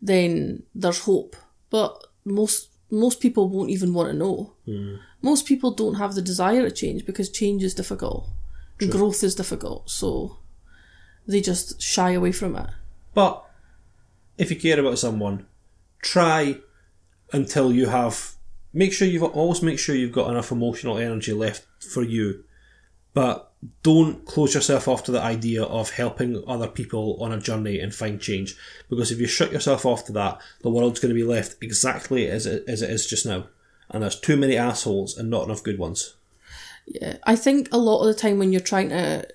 then there's hope. But most most people won't even want to know. Hmm. Most people don't have the desire to change because change is difficult. And growth is difficult. So they just shy away from it. But if you care about someone, try until you have. Make sure you've always make sure you've got enough emotional energy left for you, but don't close yourself off to the idea of helping other people on a journey and find change. Because if you shut yourself off to that, the world's going to be left exactly as it, as it is just now, and there's too many assholes and not enough good ones. Yeah, I think a lot of the time when you're trying to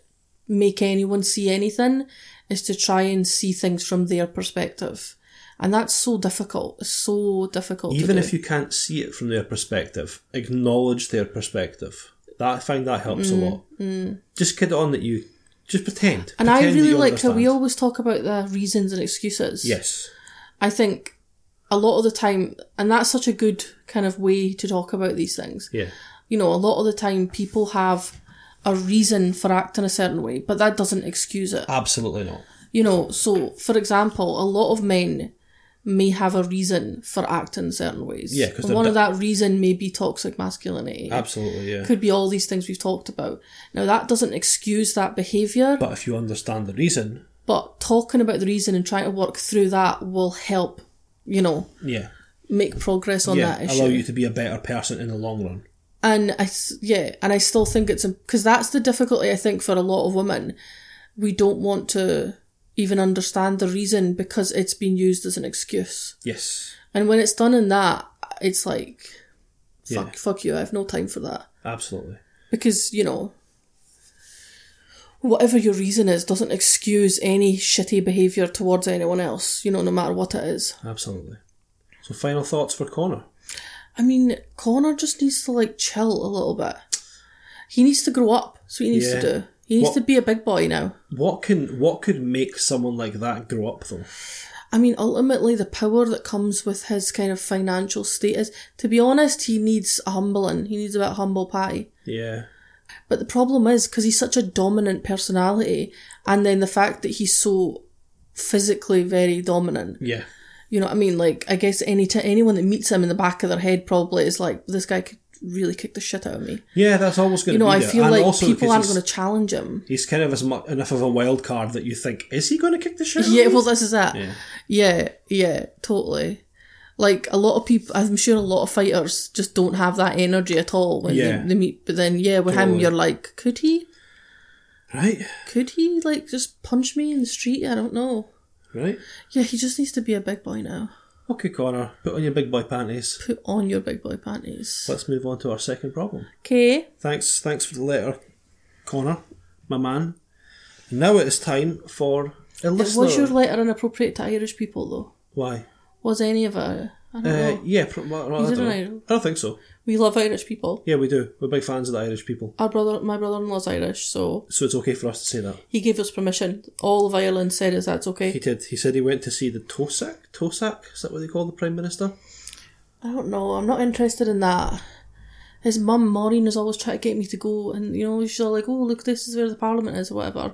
make anyone see anything is to try and see things from their perspective. And that's so difficult. It's so difficult. Even if you can't see it from their perspective, acknowledge their perspective. That I find that helps a lot. Just kid on that you just pretend. Mm, And I Pretend that really like how we always talk about the reasons and excuses. Yes. I think a lot of the time, and that's such a good kind of way to talk about these things. Yeah. You know, a lot of the time people have a reason for acting a certain way, but that doesn't excuse it. Absolutely not. You know, so for example, a lot of men may have a reason for acting certain ways. Yeah, 'cause And they're one of that reason may be toxic masculinity. Absolutely, yeah. Could be all these things we've talked about. Now that doesn't excuse that behaviour, But if you understand the reason, but talking about the reason and trying to work through that will help, you know, yeah, make progress on yeah, that issue. allow you to be a better person in the long run. And I, yeah, and I still think it's because that's the difficulty I think for a lot of women. We don't want to even understand the reason because it's been used as an excuse. Yes, And when it's done in that, it's like, fuck, Yeah. fuck you. I have no time for that absolutely. because you know, whatever your reason is doesn't excuse any shitty behavior towards anyone else. You know, no matter what it is. Absolutely. So, final thoughts for Conor. I mean, Conor just needs to like chill a little bit. He needs to grow up. That's what he needs Yeah. to do. He needs What- to be a big boy now. What can what could make someone like that grow up though? I mean, ultimately, the power that comes with his kind of financial status. To be honest, he needs a humbling. He needs a bit of humble pie. Yeah, But the problem is because he's such a dominant personality, and then the fact that he's so physically very dominant. yeah, You know what I mean? Like, I guess any t- anyone that meets him in the back of their head probably is like, this guy could really kick the shit out of me. yeah. That's always going to. You know, I there. feel And like people aren't going to challenge him. He's kind of as mu- enough of a wild card that you think, is he going to kick the shit? out of Yeah, well, this is that. Yeah. Yeah, yeah, totally. Like a lot of people, I'm sure a lot of fighters just don't have that energy at all when Yeah. they, they meet. But then, yeah, with him, you're like, could he? Right, Could he like just punch me in the street? I don't know. right? Yeah, he just needs to be a big boy now. Okay, Conor, put on your big boy panties. Put on your big boy panties. Let's move on to our second problem. Okay. Thanks, thanks for the letter, Conor, my man. Now it is time for a listener. Was your letter inappropriate to Irish people though? Why? Was any of it? I don't Uh, know. yeah, pro- well, I, don't an know. Irish- I don't think so. We love Irish people. Yeah, we do. We're big fans of the Irish people, Our brother, my brother-in-law's Irish, so so it's okay for us to say that. he gave us permission. All of Ireland said is that's okay. He okay. did. He said he went to see the Tosak. Tosak is that what they call the prime minister? I don't know. I'm not interested in that. His mum Maureen is always trying to get me to go, and you know she's all like, "Oh, look, this is where the parliament is, or whatever."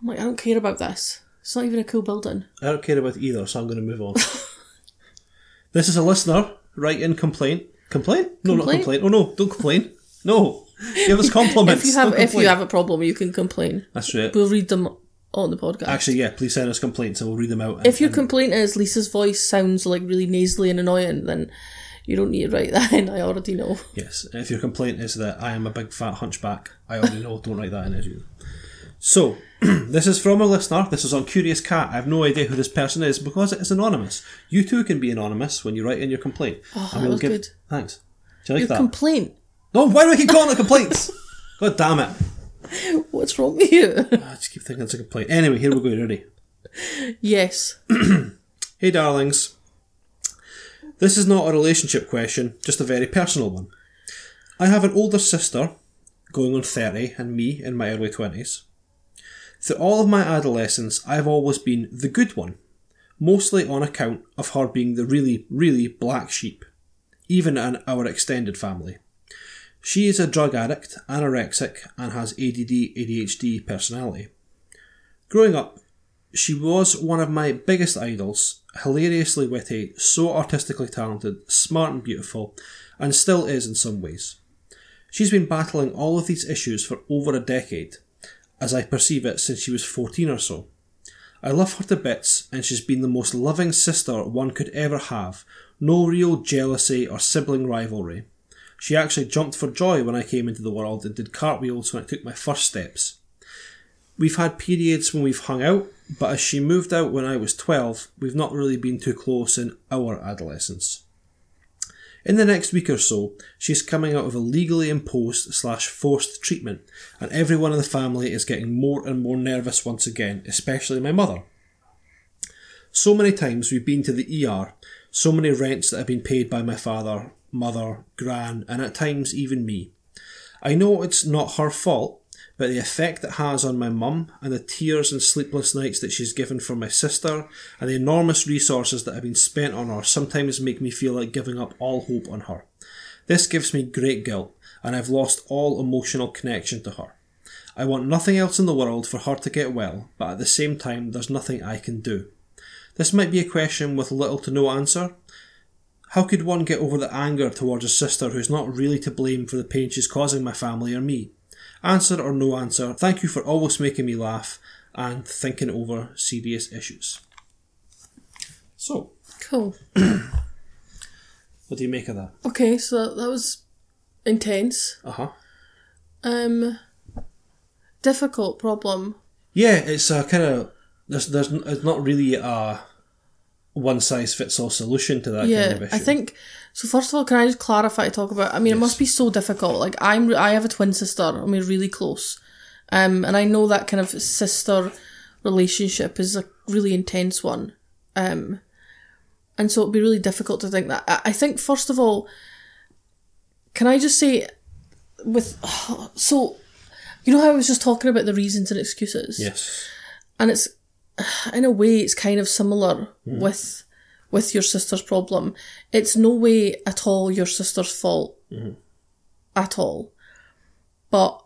I'm like, I don't care about this. It's not even a cool building. I don't care about either, so I'm going to move on. this is a listener writing complaint. Complaint? No, not Complaint? complaint. Oh no, don't complain. No, give us compliments. If you have, if you have a problem, you can complain. that's right. We'll read them on the podcast. Actually, yeah, please send us complaints and we'll read them out. and- if your and- complaint is Lisa's voice sounds like really nasally and annoying, then you don't need to write that in. I already know. Yes, if your complaint is that I am a big fat hunchback, I already know, don't write that in as you. So, this is from a listener. This is on Curious Cat. I have no idea who this person is because it is anonymous. You too can be anonymous when you write in your complaint. Oh, that was good. Thanks. Do you like Your that? complaint. no, why do I keep calling it complaints? God damn it. What's wrong with you? I just keep thinking it's a complaint. Anyway, here we go. Ready? yes. Hey, darlings. This is not a relationship question, just a very personal one. I have an older sister, going on 30, and me in my early 20s. Through all of my adolescence, I've always been the good one, mostly on account of her being the really, really black sheep, even in our extended family. She is a drug addict, anorexic, and has ADD ADHD personality. Growing up, she was one of my biggest idols, hilariously witty, so artistically talented, smart and beautiful, and still is in some ways. She's been battling all of these issues for over a decade, as I perceive it since she was 14 or so. I love her to bits, and she's been the most loving sister one could ever have, no real jealousy or sibling rivalry. She actually jumped for joy when I came into the world and did cartwheels when I took my first steps. We've had periods when we've hung out, but as she moved out when I was 12, we've not really been too close in our adolescence. In the next week or so, she's coming out of a legally imposed slash forced treatment, and everyone in the family is getting more and more nervous once again, especially my mother. So many times we've been to the ER, so many rents that have been paid by my father, mother, gran, and at times even me. I know it's not her fault, but the effect it has on my mum and the tears and sleepless nights that she's given for my sister and the enormous resources that have been spent on her sometimes make me feel like giving up all hope on her. This gives me great guilt, and I've lost all emotional connection to her. I want nothing else in the world for her to get well, but at the same time, there's nothing I can do. This might be a question with little to no answer. How could one get over the anger towards a sister who's not really to blame for the pain she's causing my family or me? Answer or no answer, thank you for always making me laugh and thinking over serious issues. So, Cool. what do you make of that? Okay, so that that was intense. Uh huh. Um, difficult problem. Yeah, it's a kind of there's there's it's not really a one size fits all solution to that yeah, kind of issue. I think. So first of all, can I just clarify? Talk about. I mean, it must be so difficult. Like I'm, I have a twin sister. and we're really close, um, and I know that kind of sister relationship is a really intense one, um, and so it'd be really difficult to think that. I, I think first of all, can I just say, with so, you know how I was just talking about the reasons and excuses yes. and it's in a way it's kind of similar Hmm. with with your sister's problem it's no way at all your sister's fault Mm-hmm. at all but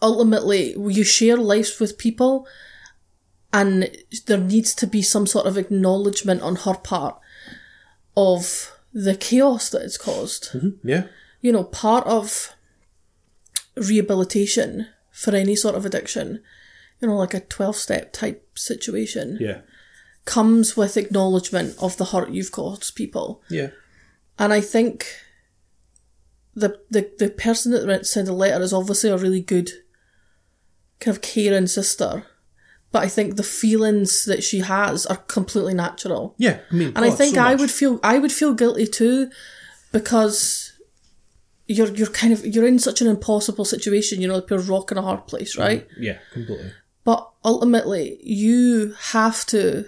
ultimately you share lives with people and there needs to be some sort of acknowledgement on her part of the chaos that it's caused Yeah. you know, part of rehabilitation for any sort of addiction, you know, like a 12 step type situation, Yeah. comes with acknowledgement of the hurt you've caused people. Yeah. And I think the, the, the person that sent the letter is obviously a really good, kind of caring sister. but I think the feelings that she has are completely natural. Yeah, I mean, And I oh, think so I would feel I would feel guilty too because you're you're kind of you're in such an impossible situation, you know, like you're a rock in a hard place, right? Mm, yeah, completely. But ultimately you have to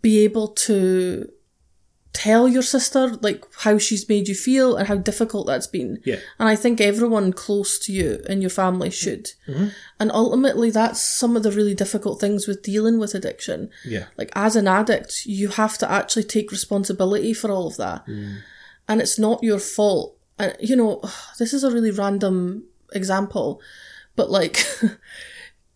be able to tell your sister like how she's made you feel and how difficult that's been. Yeah. And I think everyone close to you in your family should. Mm-hmm. And ultimately that's some of the really difficult things with dealing with addiction Yeah. like as an addict you have to actually take responsibility for all of that Mm. and it's not your fault and you know this is a really random example but like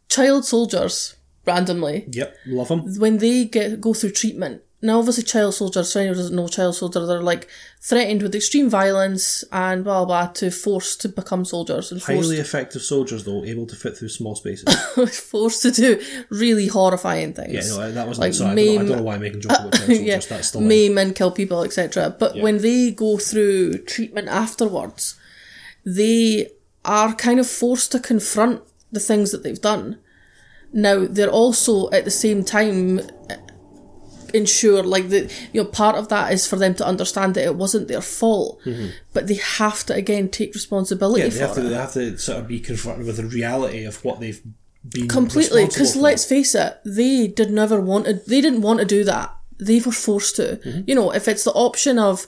child soldiers randomly Yep, love them. when they get go through treatment now obviously child soldiers for anyone who doesn't know child soldier they're like threatened with extreme violence and blah blah, blah to force to become soldiers and forced, Highly effective soldiers, though, able to fit through small spaces. forced to do really horrifying things Yeah, no, that wasn't. Like sorry, I, don't know, I don't know why I'm making jokes about child soldiers. yeah, That's line. maim and kill people, etc. But when they go through treatment afterwards, they are kind of forced to confront the things that they've done. Now they're also at the same time ensure like that you know part of that is for them to understand that it wasn't their fault, but they have to again take responsibility Mm-hmm. Yeah, they for have, to, it they have to sort of be confronted with the reality of what they've been completely because let's face it they did never want to they didn't want to do that they were forced to Mm-hmm. you know if it's the option of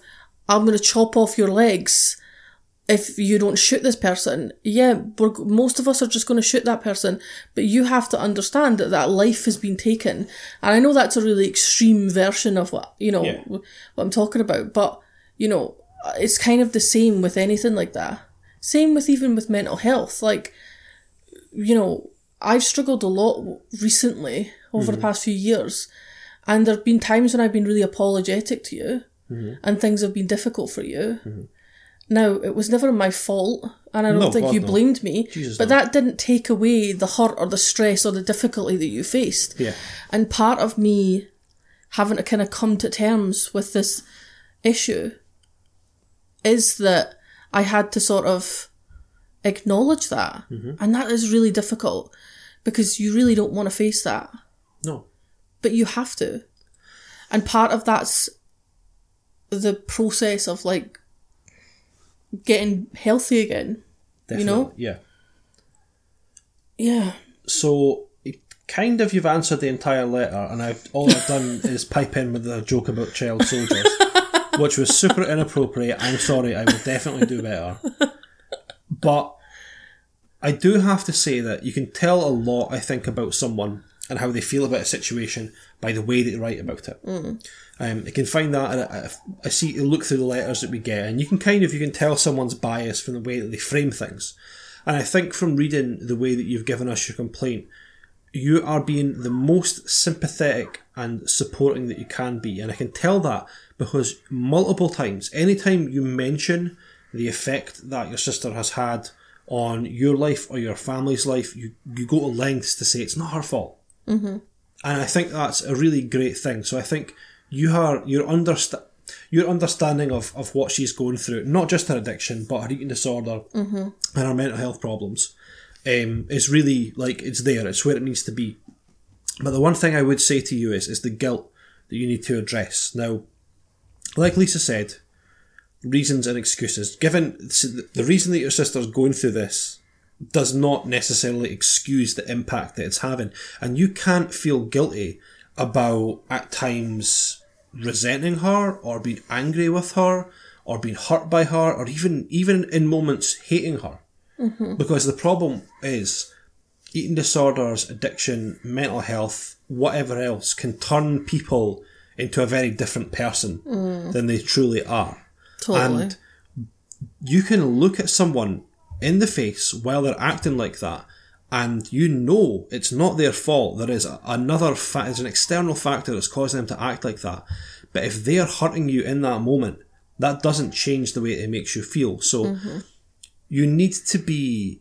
i'm going to chop off your legs if you don't shoot this person yeah we're, most of us are just going to shoot that person but you have to understand that that life has been taken. And i know that's a really extreme version of what you know Yeah. what i'm talking about but you know it's kind of the same with anything like that. Same with even with mental health. Like you know, I've struggled a lot recently over the mm-hmm. past few years, and there have been times when I've been really apologetic to you, mm-hmm. and things have been difficult for you. Mm-hmm. Now, it was never my fault, and I don't No, think God, you no. blamed me, Jesus, but no. that didn't take away the hurt or the stress or the difficulty that you faced. Yeah. And part of me having to kind of come to terms with this issue is that I had to sort of acknowledge that. Mm-hmm. And that is really difficult because you really don't want to face that, No. but you have to. And part of that's the process of like getting healthy again. Definitely. know? Yeah. Yeah. So, kind of, you've answered the entire letter, and I've all I've done is pipe in with a joke about child soldiers, which was super inappropriate. I'm sorry. I will definitely do better. But I do have to say that you can tell a lot. I think about someone and how they feel about a situation by the way they write about it. Um, you can find that. and I, I see. You look through the letters that we get, and you can kind of you can tell someone's bias from the way that they frame things. And I think from reading the way that you've given us your complaint, you are being the most sympathetic and supporting that you can be. And I can tell that because multiple times, anytime you mention the effect that your sister has had on your life or your family's life, you, you go to lengths to say it's not her fault. Mm-hmm. And I think that's a really great thing. So I think you are your understa- your understanding of, of what she's going through, not just her addiction, but her eating disorder and her mental health problems, um, is really like it's there. It's where it needs to be. But the one thing I would say to you is is the guilt that you need to address. Now, like Lisa said, reasons and excuses. Given the reason that your sister's going through this does not necessarily excuse the impact that it's having, and you can't feel guilty about at times resenting her or being angry with her or being hurt by her or even even in moments hating her. Mm-hmm. Because the problem is eating disorders addiction mental health whatever else can turn people into a very different person mm. than they truly are. Totally. and you can look at someone in the face while they're acting like that, and you know it's not their fault. There is another fa- there's an external factor that's causing them to act like that. But if they are hurting you in that moment, that doesn't change the way it makes you feel. So mm-hmm. you need to be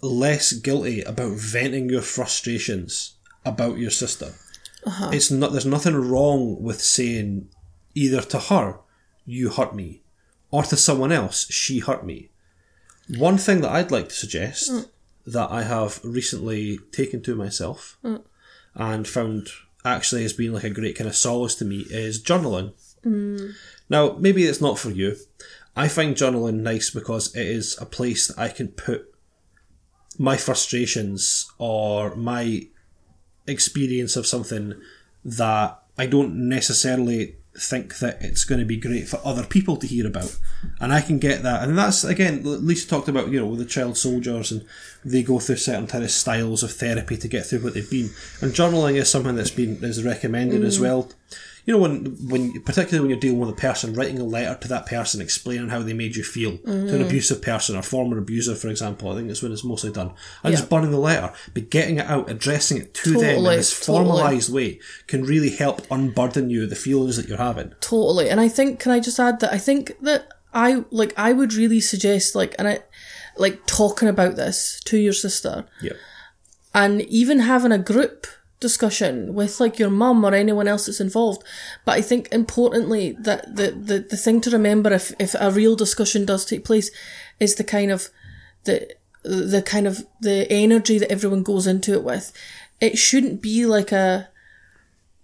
less guilty about venting your frustrations about your sister. Uh-huh. It's not. There's nothing wrong with saying either to her, "You hurt me," or to someone else, "She hurt me." One thing that I'd like to suggest that I have recently taken to myself and found actually has been like a great kind of solace to me is journaling. Now, maybe it's not for you. I find journaling nice because it is a place that I can put my frustrations or my experience of something that I don't necessarily think that it's going to be great for other people to hear about. And I can get that. And that's, again, Lisa talked about, you know, with the child soldiers and they go through certain kind of styles of therapy to get through what they've been. And journaling is something that's been, is recommended as mm. well. You know, when, when, particularly when you're dealing with a person, writing a letter to that person explaining how they made you feel, to an mm-hmm. abusive person or former abuser, for example, I think that's when it's mostly done. And just burning the letter, but getting it out, addressing it to them in this totally. formalised way can really help unburden you the feelings that you're having. Totally. And I think can I just add that I think that I like I would really suggest like and I like talking about this to your sister Yeah. and even having a group discussion with like your mum or anyone else that's involved. But I think importantly that the, the, the thing to remember if, if a real discussion does take place is the kind of the the kind of the energy that everyone goes into it with. It shouldn't be like a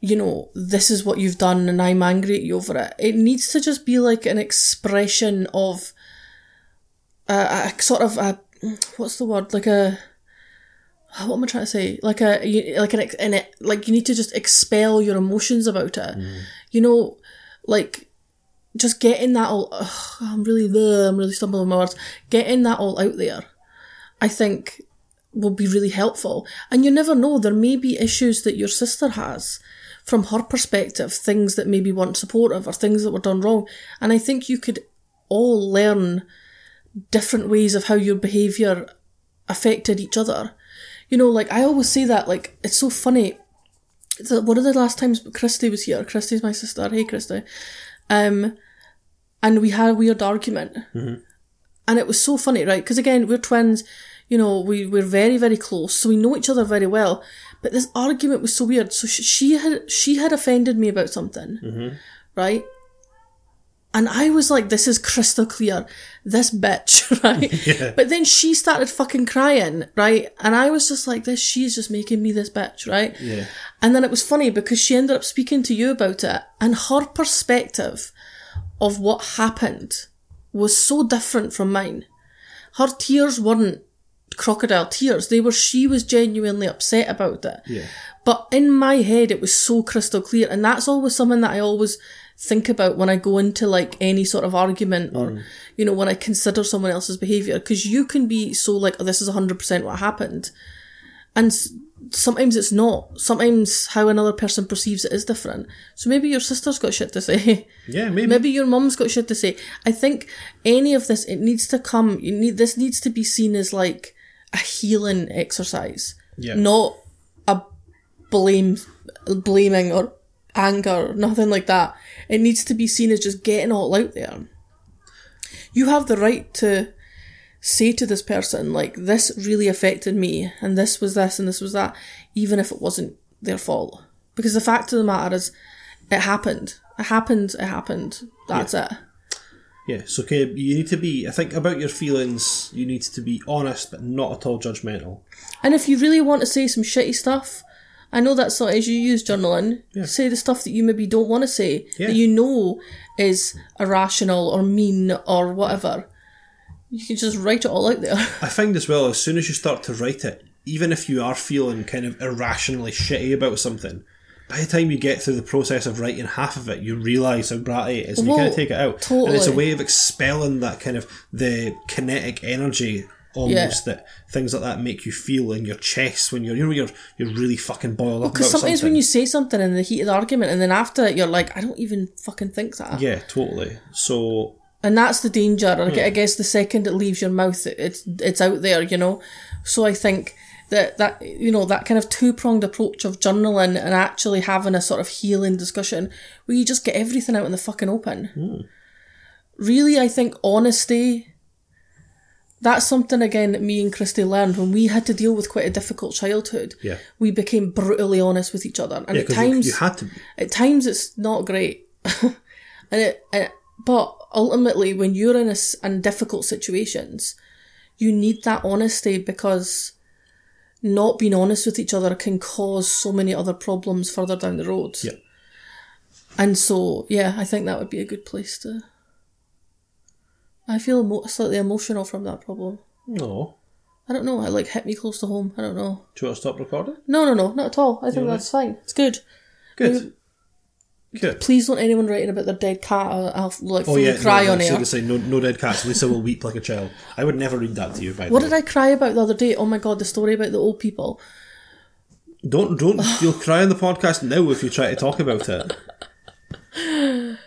you know, this is what you've done and I'm angry at you over it. It needs to just be like an expression of a, a sort of a, what's the word? Like a, what am I trying to say? Like a, you- like an, ex- an like you need to just expel your emotions about it. Mm. You know, like just getting that all, ugh, I'm really, I'm really stumbling my words. Getting that all out there, I think will be really helpful. And you never know, there may be issues that your sister has from her perspective, things that maybe weren't supportive or things that were done wrong. And I think you could all learn different ways of how your behaviour affected each other. You know, like I always say that, like, it's so funny. The, one of the last times Christy was here, Christy's my sister, hey Christy, um, and we had a weird argument. And it was so funny, right? Because again, we're twins, you know, we, we're very, very close, so we know each other very well. But this argument was so weird. So she, she had, she had offended me about something, right? And I was like, this is crystal clear. This bitch, right? Yeah. But then she started fucking crying, right? And I was just like, this, she's just making me this bitch, right? Yeah. And then it was funny because she ended up speaking to you about it and her perspective of what happened was so different from mine. Her tears weren't crocodile tears. They were, she was genuinely upset about it. Yeah. But in my head, it was so crystal clear. And that's always something that I always think about when I go into like any sort of argument or, mm. you know, when I consider someone else's behavior. Cause you can be so like, oh, this is 100% what happened. And sometimes it's not. Sometimes how another person perceives it is different. So maybe your sister's got shit to say. Yeah, maybe. Maybe your mum's got shit to say. I think any of this, it needs to come, you need, this needs to be seen as like a healing exercise. Yeah. Not a blame, blaming or anger, nothing like that. It needs to be seen as just getting all out there. You have the right to say to this person, like, this really affected me, and this was this, and this was that, even if it wasn't their fault. Because the fact of the matter is, it happened. It happened, it happened. That's it. Yeah, so okay, you need to be. I think about your feelings. You need to be honest, but not at all judgmental. And if you really want to say some shitty stuff, I know that's not as you use journaling. Say the stuff that you maybe don't want to say, Yeah. that you know is irrational or mean or whatever. You can just write it all out there. I find as well, as soon as you start to write it, even if you are feeling kind of irrationally shitty about something, by the time you get through the process of writing half of it, you realise how bratty it is, and you Well, kind of take it out. Totally. And it's a way of expelling that kind of the kinetic energy almost that things like that make you feel in your chest when you're you know you're you're really fucking boiled up Because sometimes something. when you say something in the heat of the argument and then after it you're like, I don't even fucking think that. yeah, totally. So and that's the danger. I gu- hmm. I guess the second it leaves your mouth, it's it's out there, you know. So I think that that you know that kind of two pronged approach of journaling and actually having a sort of healing discussion where you just get everything out in the fucking open. Hmm. Really, I think honesty. That's something again that me and Christy learned when we had to deal with quite a difficult childhood. Yeah. we became brutally honest with each other, and yeah, at times you, you had to be. at times it's not great and it, and but ultimately when you're in a in difficult situations you need that honesty because not being honest with each other can cause so many other problems further down the road. Yeah. And so, yeah, I think that would be a good place to. I feel emo- slightly emotional from that problem. No. I don't know. I like hit me close to home. I don't know. Do you want to stop recording? No, no, no, not at all. I think Yeah. that's fine. It's good. Good. Good. Please don't anyone writing about their dead cat. I'll, I'll like Oh yeah, cry no, on air. seriously, no, no dead cats. Lisa will weep like a child. I would never read that to you. By the What did I cry about the other day? Oh my god, the story about the old people. Don't don't you'll cry on the podcast now if you try to talk about it.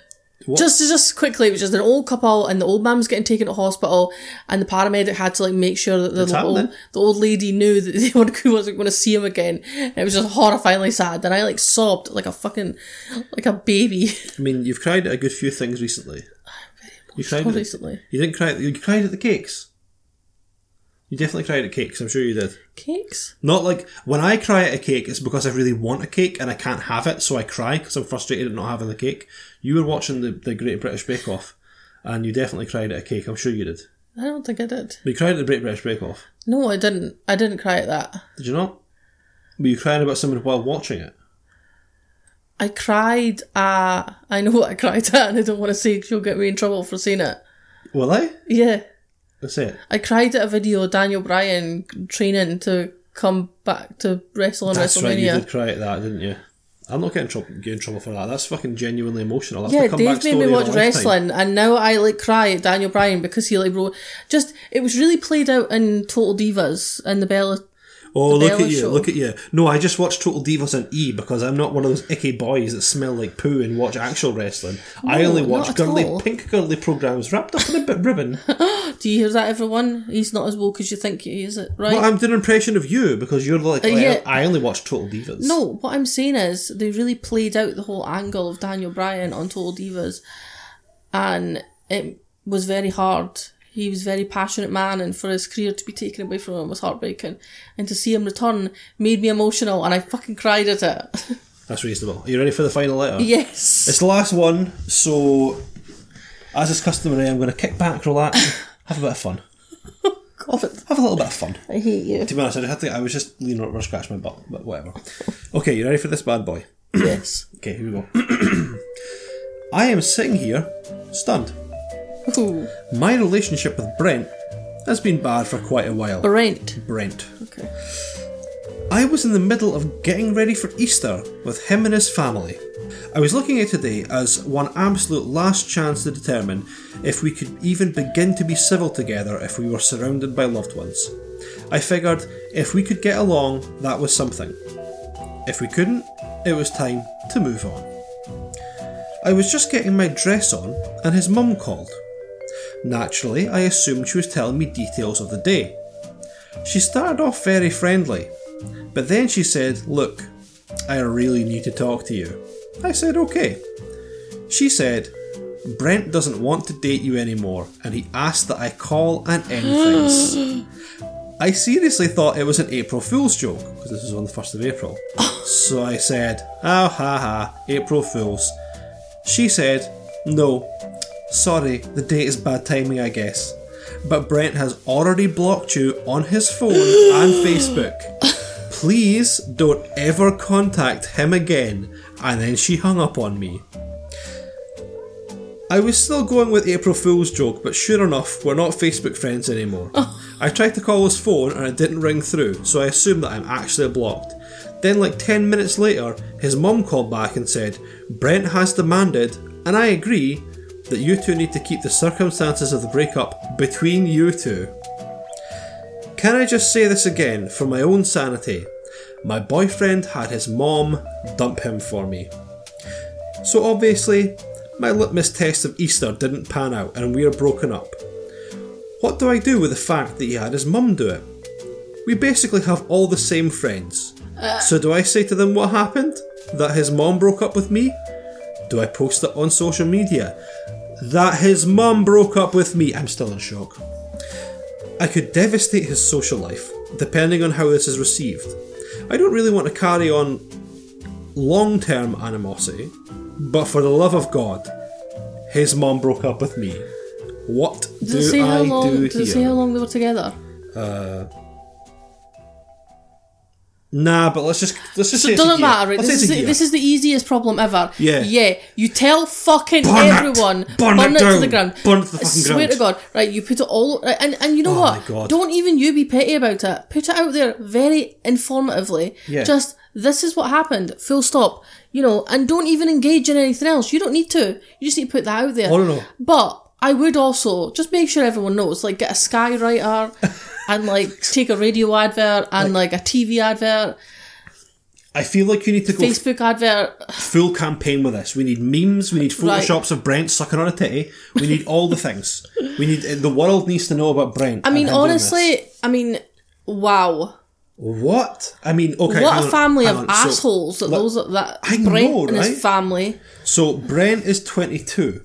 What? Just just quickly, it was just an old couple, and the old man was getting taken to hospital, and the paramedic had to like make sure that the It's old, the old lady knew that they wasn't going to see him again. And it was just horrifyingly sad, and I like sobbed like a fucking like a baby I mean, you've cried at a good few things recently. You cried. At, recently. you didn't cry. You cried at the cakes. You definitely cried at cakes. I'm sure you did. Cakes. Not like when I cry at a cake, it's because I really want a cake and I can't have it, so I cry because I'm frustrated at not having the cake. You were watching the, the Great British Bake Off, and you definitely cried at a cake. I'm sure you did. I don't think I did. But you cried at the Great British Bake Off, No, I didn't. I didn't cry at that. did you not? Were you crying about something while watching it? I cried at. I know what I cried at, and I don't want to say 'cause you'll get me in trouble for saying it. Will I? Yeah. Let's it. I cried at a video of Daniel Bryan training to come back to wrestle on That's right. You did cry at that, didn't you? I'm not getting trouble, getting trouble for that. That's fucking genuinely emotional. That's yeah, Dave made me watch wrestling, and now I like cry at Daniel Bryan because he like wrote just it was really played out in Total Divas and the Bella. Oh, The look Bella at you! Show. Look at you! No, I just watched Total Divas on E because I'm not one of those icky boys that smell like poo and watch actual wrestling. I only watch girly, all. pink girly programs wrapped up in a bit of ribbon. Do you hear that, everyone? He's not as woke as you think he is. It right? Well, I'm doing an impression of you because you're like, uh, like, yeah. I only watch Total Divas. No, what I'm saying is they really played out the whole angle of Daniel Bryan on Total Divas, and it was very hard. He was a very passionate man, and for his career to be taken away from him was heartbreaking. And to see him return made me emotional, and I fucking cried at it. that's reasonable. Are you ready for the final letter? yes. It's the last one, so as is customary, I'm going to kick back, relax, have a bit of fun. Oh, God, Have a little bit of fun. I hate you. To be honest, I had to. I was just leaning over, and scratching my butt, but whatever. Okay, you ready for this bad boy? yes. Okay, here we go. I am sitting here, stunned. Ooh, My relationship with Brent has been bad for quite a while. Brent. Brent. Okay. I was in the middle of getting ready for Easter with him and his family. I was looking at today as one absolute last chance to determine if we could even begin to be civil together if we were surrounded by loved ones. I figured if we could get along, that was something. If we couldn't, it was time to move on. I was just getting my dress on and his mum called. Naturally, I assumed she was telling me details of the day. She started off very friendly, but then she said, Look, I really need to talk to you. I said, Okay. She said, Brent doesn't want to date you anymore, and he asked that I call and end things. I seriously thought it was an April Fool's joke, because this was on the 1st of April. so I said, Oh, ha ha, April Fools. She said, No, sorry, the date is bad timing, I guess. But Brent has already blocked you on his phone and Facebook. Please don't ever contact him again. And then she hung up on me. I was still going with April Fool's joke, but sure enough, we're not Facebook friends anymore. Oh. I tried to call his phone and it didn't ring through, so I assume that I'm actually blocked. Then, like 10 minutes later, his mum called back and said, Brent has demanded, and I agree, that you two need to keep the circumstances of the breakup between you two. Can I just say this again for my own sanity? My boyfriend had his mom dump him for me. So obviously, my litmus test of Easter didn't pan out and we're broken up. What do I do with the fact that he had his mum do it? We basically have all the same friends. Uh. So do I say to them what happened? That his mom broke up with me? Do I post it on social media? That his mum broke up with me? I'm still in shock. I could devastate his social life, depending on how this is received. I don't really want to carry on long term animosity, but for the love of God, his mom broke up with me. What Does it do say how I long? do Does it say how here? long they were together? Uh, Nah, but let's just let's just So say it doesn't matter, right? This is, the, this is the easiest problem ever. Yeah. Yeah. You tell fucking Burn it! everyone. Burn it to down! the ground. Burn it to the fucking I swear ground. to God. Right, you put it all. right, And, and you know Oh what? my God. Don't even you be petty about it. Put it out there very informatively. Yeah. Just, this is what happened. Full stop. You know, and don't even engage in anything else. You don't need to. You just need to put that out there. Oh, no. But I would also just make sure everyone knows, like, get a skywriter and like take a radio advert and like, a TV advert, I feel like you need to go Facebook advert. full campaign with this. We need memes. We need Right. photoshops of Brent sucking on a titty. We need all the things. We need the world needs to know about Brent. I mean, and him doing this. honestly, I mean, wow. what? I mean, okay. what a on, family hang of on. So- assholes that those that I Brent know, and his family. So Brent is twenty two,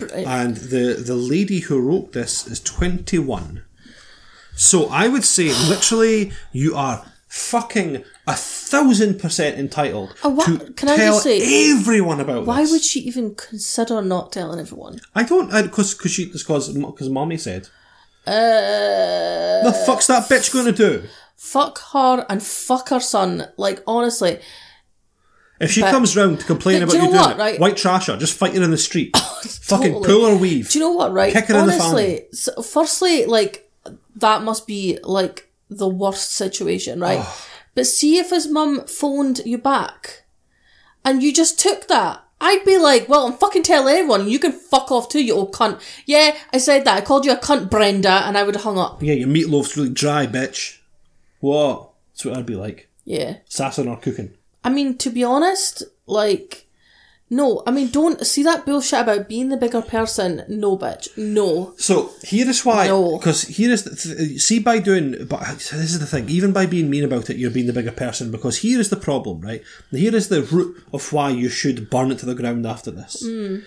eh. and the the lady who wrote this is twenty one. So I would say, literally, you are fucking a thousand percent entitled Uh, what- to can I tell just say, everyone about this? Why this. would she even consider not telling everyone? I don't because because she because because mommy said. Uh, The fuck's that bitch going to do? fuck her and fuck her son. Like honestly, If she But- comes round to complain about you you, know doing what, it, right? white trash her, just fight her in the street, fucking totally. pull her weave. do you know what? Right? Kick her in the honestly, so firstly, like that must be like the worst situation, right? But see if his mum phoned you back, and you just took that. I'd be like, well, I'm fucking telling everyone, you can fuck off too, you old cunt. Yeah, I said that. I called you a cunt, Brenda, and I would have hung up. Yeah, your meatloaf's really dry, bitch. What? That's what I'd be like. Yeah. Sassing or cooking. I mean, to be honest, like, no. I mean, don't see that bullshit about being the bigger person. No, bitch. No. So here is why, No. because here is th- see by doing, but this is the thing. Even by being mean about it, you're being the bigger person. Because here is the problem, right? Here is the root of why you should burn it to the ground after this. Hmm.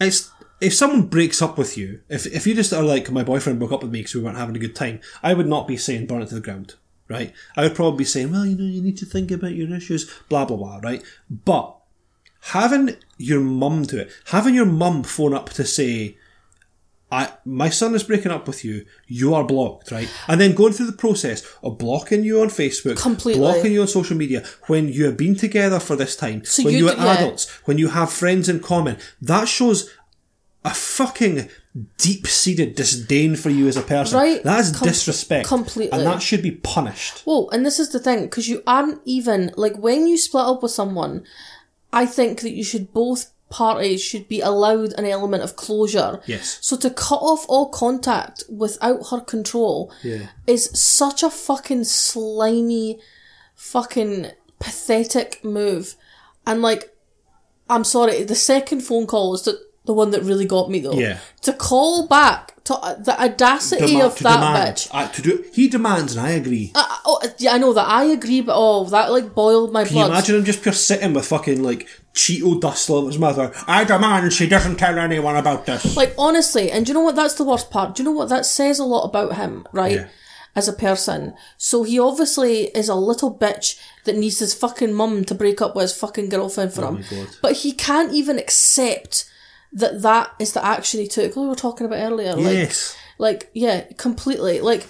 It's if someone breaks up with you, if if you just are like my boyfriend broke up with me because we weren't having a good time, I would not be saying burn it to the ground, right? I would probably be saying, well, you know, you need to think about your issues, blah blah blah, right? But having your mum do it, having your mum phone up to say, I my son is breaking up with you, you are blocked, right? And then going through the process of blocking you on Facebook, Completely. blocking you on social media, when you have been together for this time, So when you you are yeah. adults, when you have friends in common, that shows a fucking deep seated disdain for you as a person. Right. That is Com- disrespect. completely. And that should be punished. Well, and this is the thing, because you aren't even, like, when you split up with someone, I think that you should, both parties should be allowed an element of closure. Yes. So to cut off all contact without her control Yeah. is such a fucking slimy, fucking pathetic move. And, like, I'm sorry, the second phone call is the, the one that really got me, though. Yeah. To call back, to uh, the audacity Dema- of that demand. bitch. Uh, to do, he demands, and I agree. Uh, oh, yeah, I know that. I agree, but oh, that like boiled my Can you blood. imagine him just pure sitting with fucking like Cheeto dust all over his? Like, I demand she doesn't tell anyone about this. Like honestly, and do you know what? That's the worst part. Do you know what? That says a lot about him, right? Yeah. As a person. So he obviously is a little bitch that needs his fucking mum to break up with his fucking girlfriend for him. Oh God. But he can't even accept that that is the action he took. Like we were talking about earlier. Like, yes. Like, yeah, completely. Like,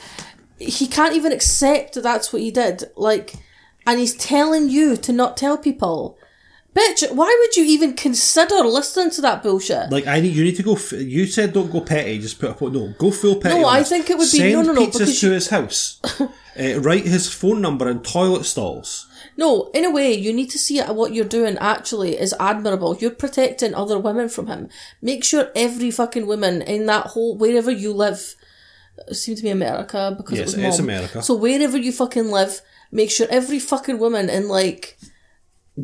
he can't even accept that that's what he did. Like, and he's telling you to not tell people. Bitch, why would you even consider listening to that bullshit? Like I need you need to go. F- you said don't go petty. Just put a no. Go full petty. No, I this. think it would be- Send no, no, no, pizzas to you- his house. uh, write his phone number in toilet stalls. No, in a way, you need to see what you're doing actually is admirable. You're protecting other women from him. Make sure every fucking woman in that whole, wherever you live, it seemed to be America because Yes, it was it's. America. So wherever you fucking live, make sure every fucking woman in like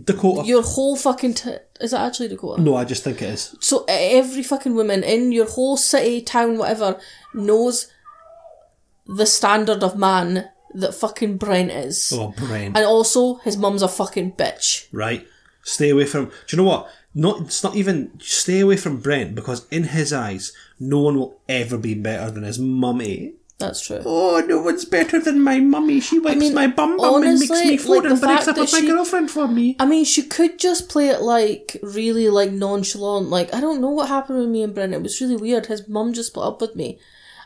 Dakota. your whole fucking t- is it actually Dakota? no, I just think it is. So every fucking woman in your whole city, town, whatever, knows the standard of man that fucking Brent is. Oh, Brent. And also, his mum's a fucking bitch. right? Stay away from. Do you know what? Not. It's not even. Stay away from Brent because in his eyes, no one will ever be better than his mummy. That's true. Oh, no one's better than my mummy. She wipes mean, my bum bum and makes me food the and breaks up with my girlfriend for me. I mean, she could just play it like really like nonchalant. Like I don't know what happened with me and Brent. It was really weird. His mum just split up with me,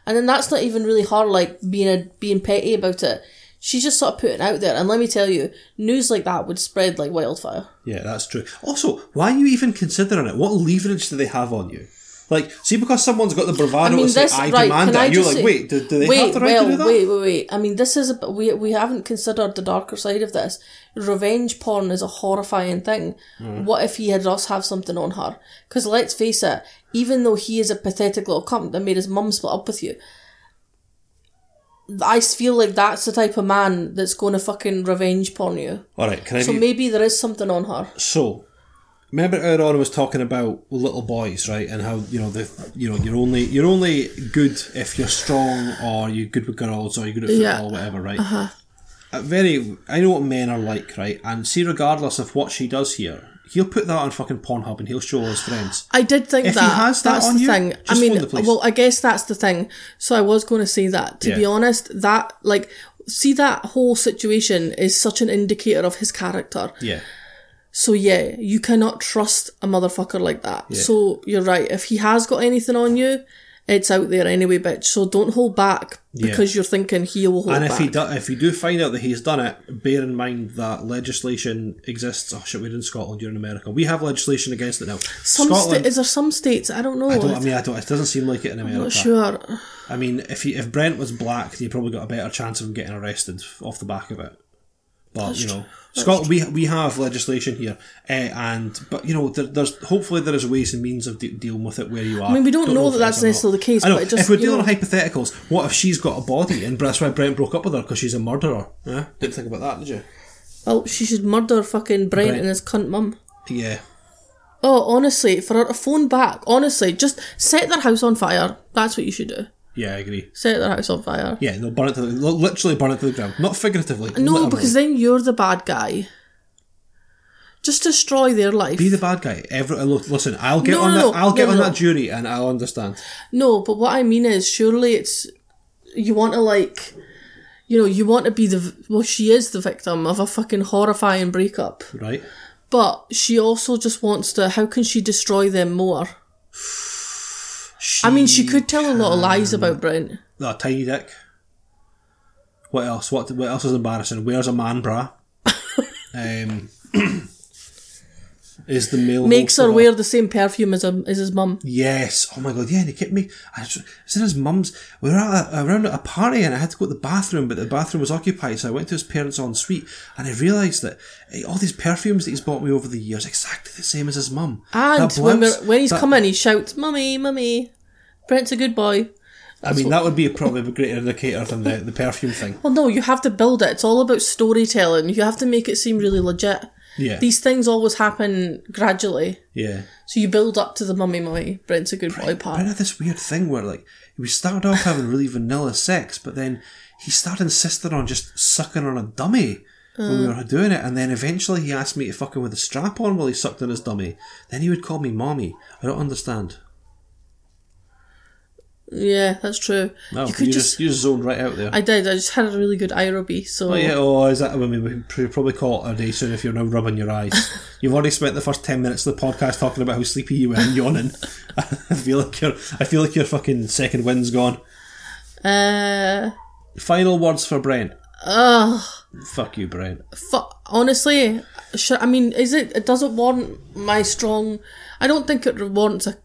And then that's not even really her like being a being petty about it. She's just sort of putting it out there. And let me tell you, news like that would spread like wildfire. Yeah, that's true. Also, why are you even considering it? What leverage do they have on you? Like, see, because someone's got the bravado to say, I demand it, you're like, say- wait, do, do they wait, have the right well, to do that? Wait, wait, wait. I mean, this is a, we we haven't considered the darker side of this. Revenge porn is a horrifying thing. Mm. What if he had us have something on her? Because let's face it, even though he is a pathetic little cunt that made his mum split up with you, I feel like that's the type of man that's going to fucking revenge porn you. Alright, can I So be- maybe there is something on her. So, remember earlier on I was talking about little boys, right? And how you know the you know you're only you're only good if you're strong or you're good with girls or you're good at football Yeah. or whatever, right? Uh-huh. Very, I know what men are like, right? And see, regardless of what she does here, he'll put that on fucking Pornhub and he'll show his friends. I did think If he that. has that that's on the you, thing. I mean, phone the police. well, I guess that's the thing. So I was going to say that. To be honest, that like, see that whole situation is such an indicator of his character. Yeah, So yeah, you cannot trust a motherfucker like that. So you're right. If he has got anything on you, it's out there anyway, bitch. So don't hold back because you're thinking he will hold and if back. he do, if you do find out that he's done it, bear in mind that legislation exists. Oh shit, we're in Scotland. You're in America. We have legislation against it now. some Scotland. sta- is there some states? I don't know. I don't. I mean, I don't. It doesn't seem like it in America. I'm not sure. I mean, if he, if Brent was black, you probably got a better chance of him getting arrested off the back of it. But you know, Scotland, we we have legislation here, uh, and but you know, there, there's hopefully there is ways and means of de- dealing with it where you are. I mean, we don't know that that's necessarily the case, I know. but it just, if we're dealing know- on hypotheticals, what if she's got a body and that's why Brent broke up with her because she's a murderer? Yeah, didn't think about that, did you? Oh, she should murder fucking Brent Brent. and his cunt mum. Yeah, Oh, honestly, for her to phone back, honestly, just set their house on fire. That's what you should do. Yeah, I agree. Set their house on fire. Yeah, they'll burn it to the, literally burn it to the ground, not figuratively. No, literally. because then you're the bad guy. Just destroy their life. Be the bad guy. Every uh, look, listen, I'll get No, on no, that. no, I'll get no, on no. that jury, and I'll understand. No, but what I mean is, surely it's you want to like, you know, you want to be the well, she is the victim of a fucking horrifying breakup, Right? but she also just wants to. How can she destroy them more? I mean, she could tell a lot of lies about Brent. a tiny dick. What else? What what else is embarrassing? Where's a man bra. um, is the male Makes her wear the same perfume as, a, as his mum. Yes. Oh my god. Yeah. And he kept me. I was, in his mum's. We were at a, around at a party and I had to go to the bathroom, but the bathroom was occupied. So I went to his parents' en suite and I realised that eh, all these perfumes that he's bought me over the years exactly the same as his mum. And when, we're, when he's that- coming, he shouts, "Mummy, mummy, Brent's a good boy." I mean, that would be probably a greater indicator than the, the perfume thing. Well, no, you have to build it. It's all about storytelling. You have to make it seem really legit. Yeah. These things always happen gradually. Yeah. So you build up to the mummy mummy. Brent's a good boy Brent part. had this weird thing where, like, we started off having really vanilla sex, but then he started insisting on just sucking on a dummy when we uh. were doing it, and then eventually he asked me to fuck him with a strap on while he sucked on his dummy. Then he would call me mommy. I don't understand. Yeah, that's true. No, you could you just. just you just zoned right out there. I did. I just had a really good Irobie. So Oh yeah, oh, is that? I mean, we probably call it a day soon if you're now rubbing your eyes. You've already spent the first ten minutes of the podcast talking about how sleepy you were and yawning. I feel like your, I feel like your fucking second wind's gone. uh, Final words for Brent. ugh. Fuck you, Brent. Fu- honestly, sh- I mean, is it? It doesn't warrant my strong. I don't think it warrants a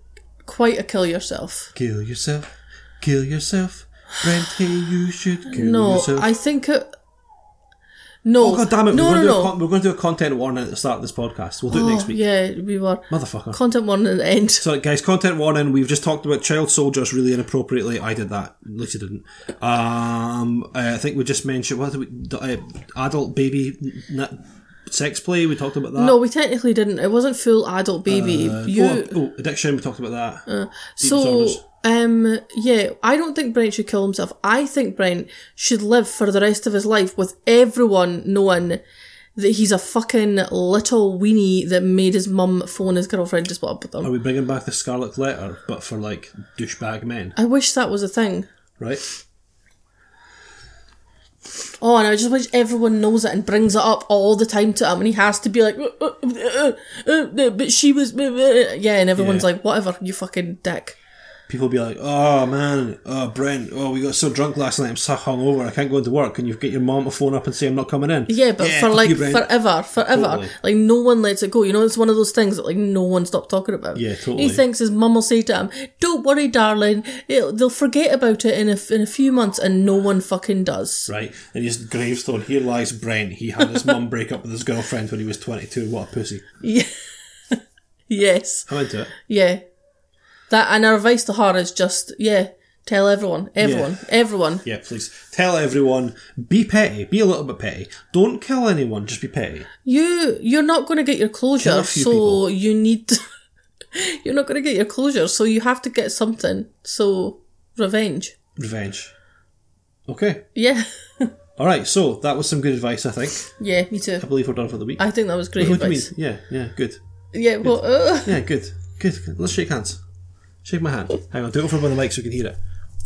quite a kill yourself. Kill yourself. Kill yourself. Brent, hey, you should kill No, yourself. I think it. No, oh god damn it! no, we're, no, going to do no. a con- we're going to do a content warning at the start of this podcast. We'll do it next Oh, week. Yeah, we were. Motherfucker. Content warning at the end. So, guys, content warning. We've just talked about child soldiers really inappropriately. I did that. Lucy didn't. Um, I think we just mentioned what did we, uh, adult baby n- sex play. We talked about that. No, we technically didn't. It wasn't full adult baby. Uh, you oh, oh, addiction. We talked about that. so disorders. um yeah. I don't think Brent should kill himself. I think Brent should live for the rest of his life with everyone knowing that he's a fucking little weenie that made his mum phone his girlfriend to split up with them. Are we bringing back the Scarlet Letter, but for like douchebag men, I wish that was a thing. right? Oh, and I just wish everyone knows it and brings it up all the time to him, and he has to be like, "Uh, uh, uh, uh, uh, but she was, uh, uh," yeah, and everyone's Yeah. like, whatever, you fucking dick. People be like, "Oh man, oh Brent, oh we got so drunk last night, I'm so hungover, I can't go into work," and you get your mom to phone up and say, "I'm not coming in." Yeah, but for like you, forever, forever. Totally. Like no one lets it go. You know, it's one of those things that like no one stopped talking about. Yeah, totally. He thinks his mum will say to him, "Don't worry, darling. It'll, they'll forget about it in a in a few months," and no one fucking does. Right, and his gravestone. Here lies Brent. He had his mum break up with his girlfriend when he was 22. What a pussy! Yeah. yes. I'm into it. Yeah. That and our advice to her is just yeah, tell everyone, everyone, everyone. Yeah, please tell everyone. Be petty. Be a little bit petty. Don't kill anyone. Just be petty. You you're not going to get your closure, so people. you need. you're not going to get your closure, so you have to get something. So revenge. Revenge. Okay. Yeah. All right. So that was some good advice. I think. yeah, me too. I believe we're done for the week. I think that was great what do you mean? advice. Yeah. Yeah. Good. Yeah, well, uh, Yeah. Good. Good. good. Let's shake hands. Shake my hand. Hang on. Do it over by the mic so we can hear it.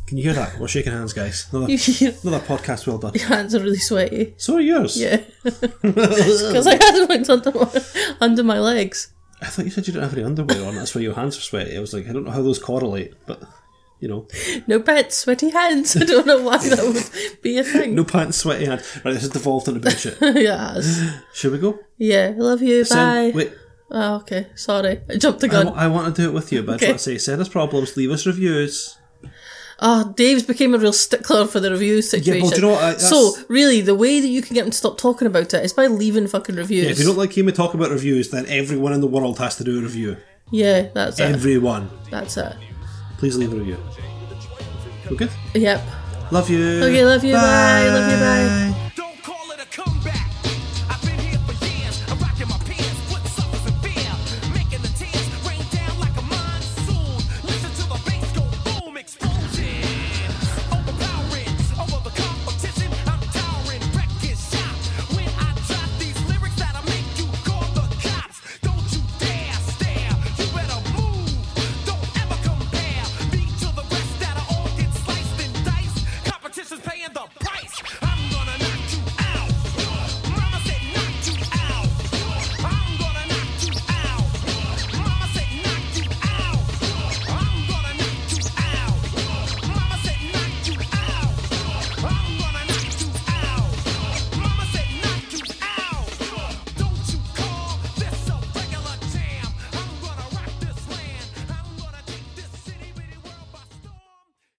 Can you hear that? We're shaking hands, guys. Another, another podcast well done. Your hands are really sweaty. So are yours. Yeah, because I had ones under my under my legs. I thought you said you didn't have any underwear on. That's why your hands are sweaty. I was like, I don't know how those correlate, but you know, No pets, sweaty hands. I don't know why that would be a thing. no pants, sweaty hands. Right, this has devolved into bullshit. yes. Should we go? Yeah, love you. Bye. Wait, Oh, okay. Sorry, I jumped the gun. I want to do it with you, but I Okay. to say, send us problems, leave us reviews. Oh, Dave's became a real stickler for the review situation. Yeah, well, do you know what, I- so, really, the way that you can get him to stop talking about it is by leaving fucking reviews. Yeah, if you don't like hearing me talk about reviews, then everyone in the world has to do a review. Yeah, that's it. Everyone. That's it. Please leave a review. Good? Yep. Love you. Okay, love you. Bye. Love you. Bye.